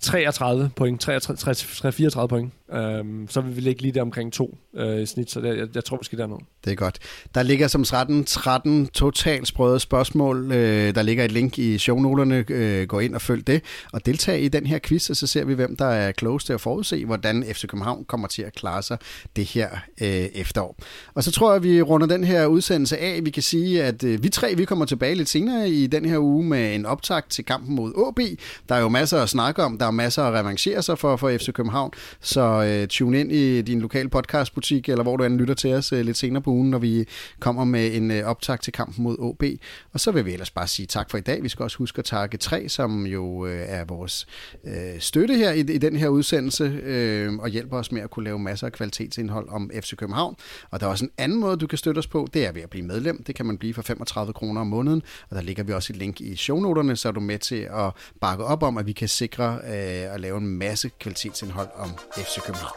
33 point, 33, 34 point. Øhm, så vil vi ligge lige der omkring to øh, i snit, så det, jeg, jeg tror, vi skal derned. Det er godt. Der ligger som 13, 13 totalt sprøde spørgsmål. Øh, der ligger et link i shownoterne. Øh, gå ind og følg det, og deltag i den her quiz, og så ser vi, hvem der er close til at forudse, hvordan FC København kommer til at klare sig det her øh, efterår. Og så tror jeg, vi runder den her udsendelse af. Vi kan sige, at øh, vi tre vi kommer tilbage lidt senere i den her uge med en optakt til kampen mod AB. Der er jo masser at snakke om. Der er masser at revanchere sig for, for FC København. Så og øh, tune ind i din lokale podcastbutik, eller hvor du end lytter til os øh, lidt senere på ugen, når vi kommer med en øh, optag til kampen mod OB. Og så vil vi ellers bare sige tak for i dag. Vi skal også huske at takke 3, som jo øh, er vores øh, støtte her i, i den her udsendelse, øh, og hjælper os med at kunne lave masser af kvalitetsindhold om FC København. Og der er også en anden måde, du kan støtte os på, det er ved at blive medlem. Det kan man blive for 35 kroner om måneden, og der ligger vi også et link i shownoterne, så er du med til at bakke op om, at vi kan sikre øh, at lave en masse kvalitetsindhold om FC 听不到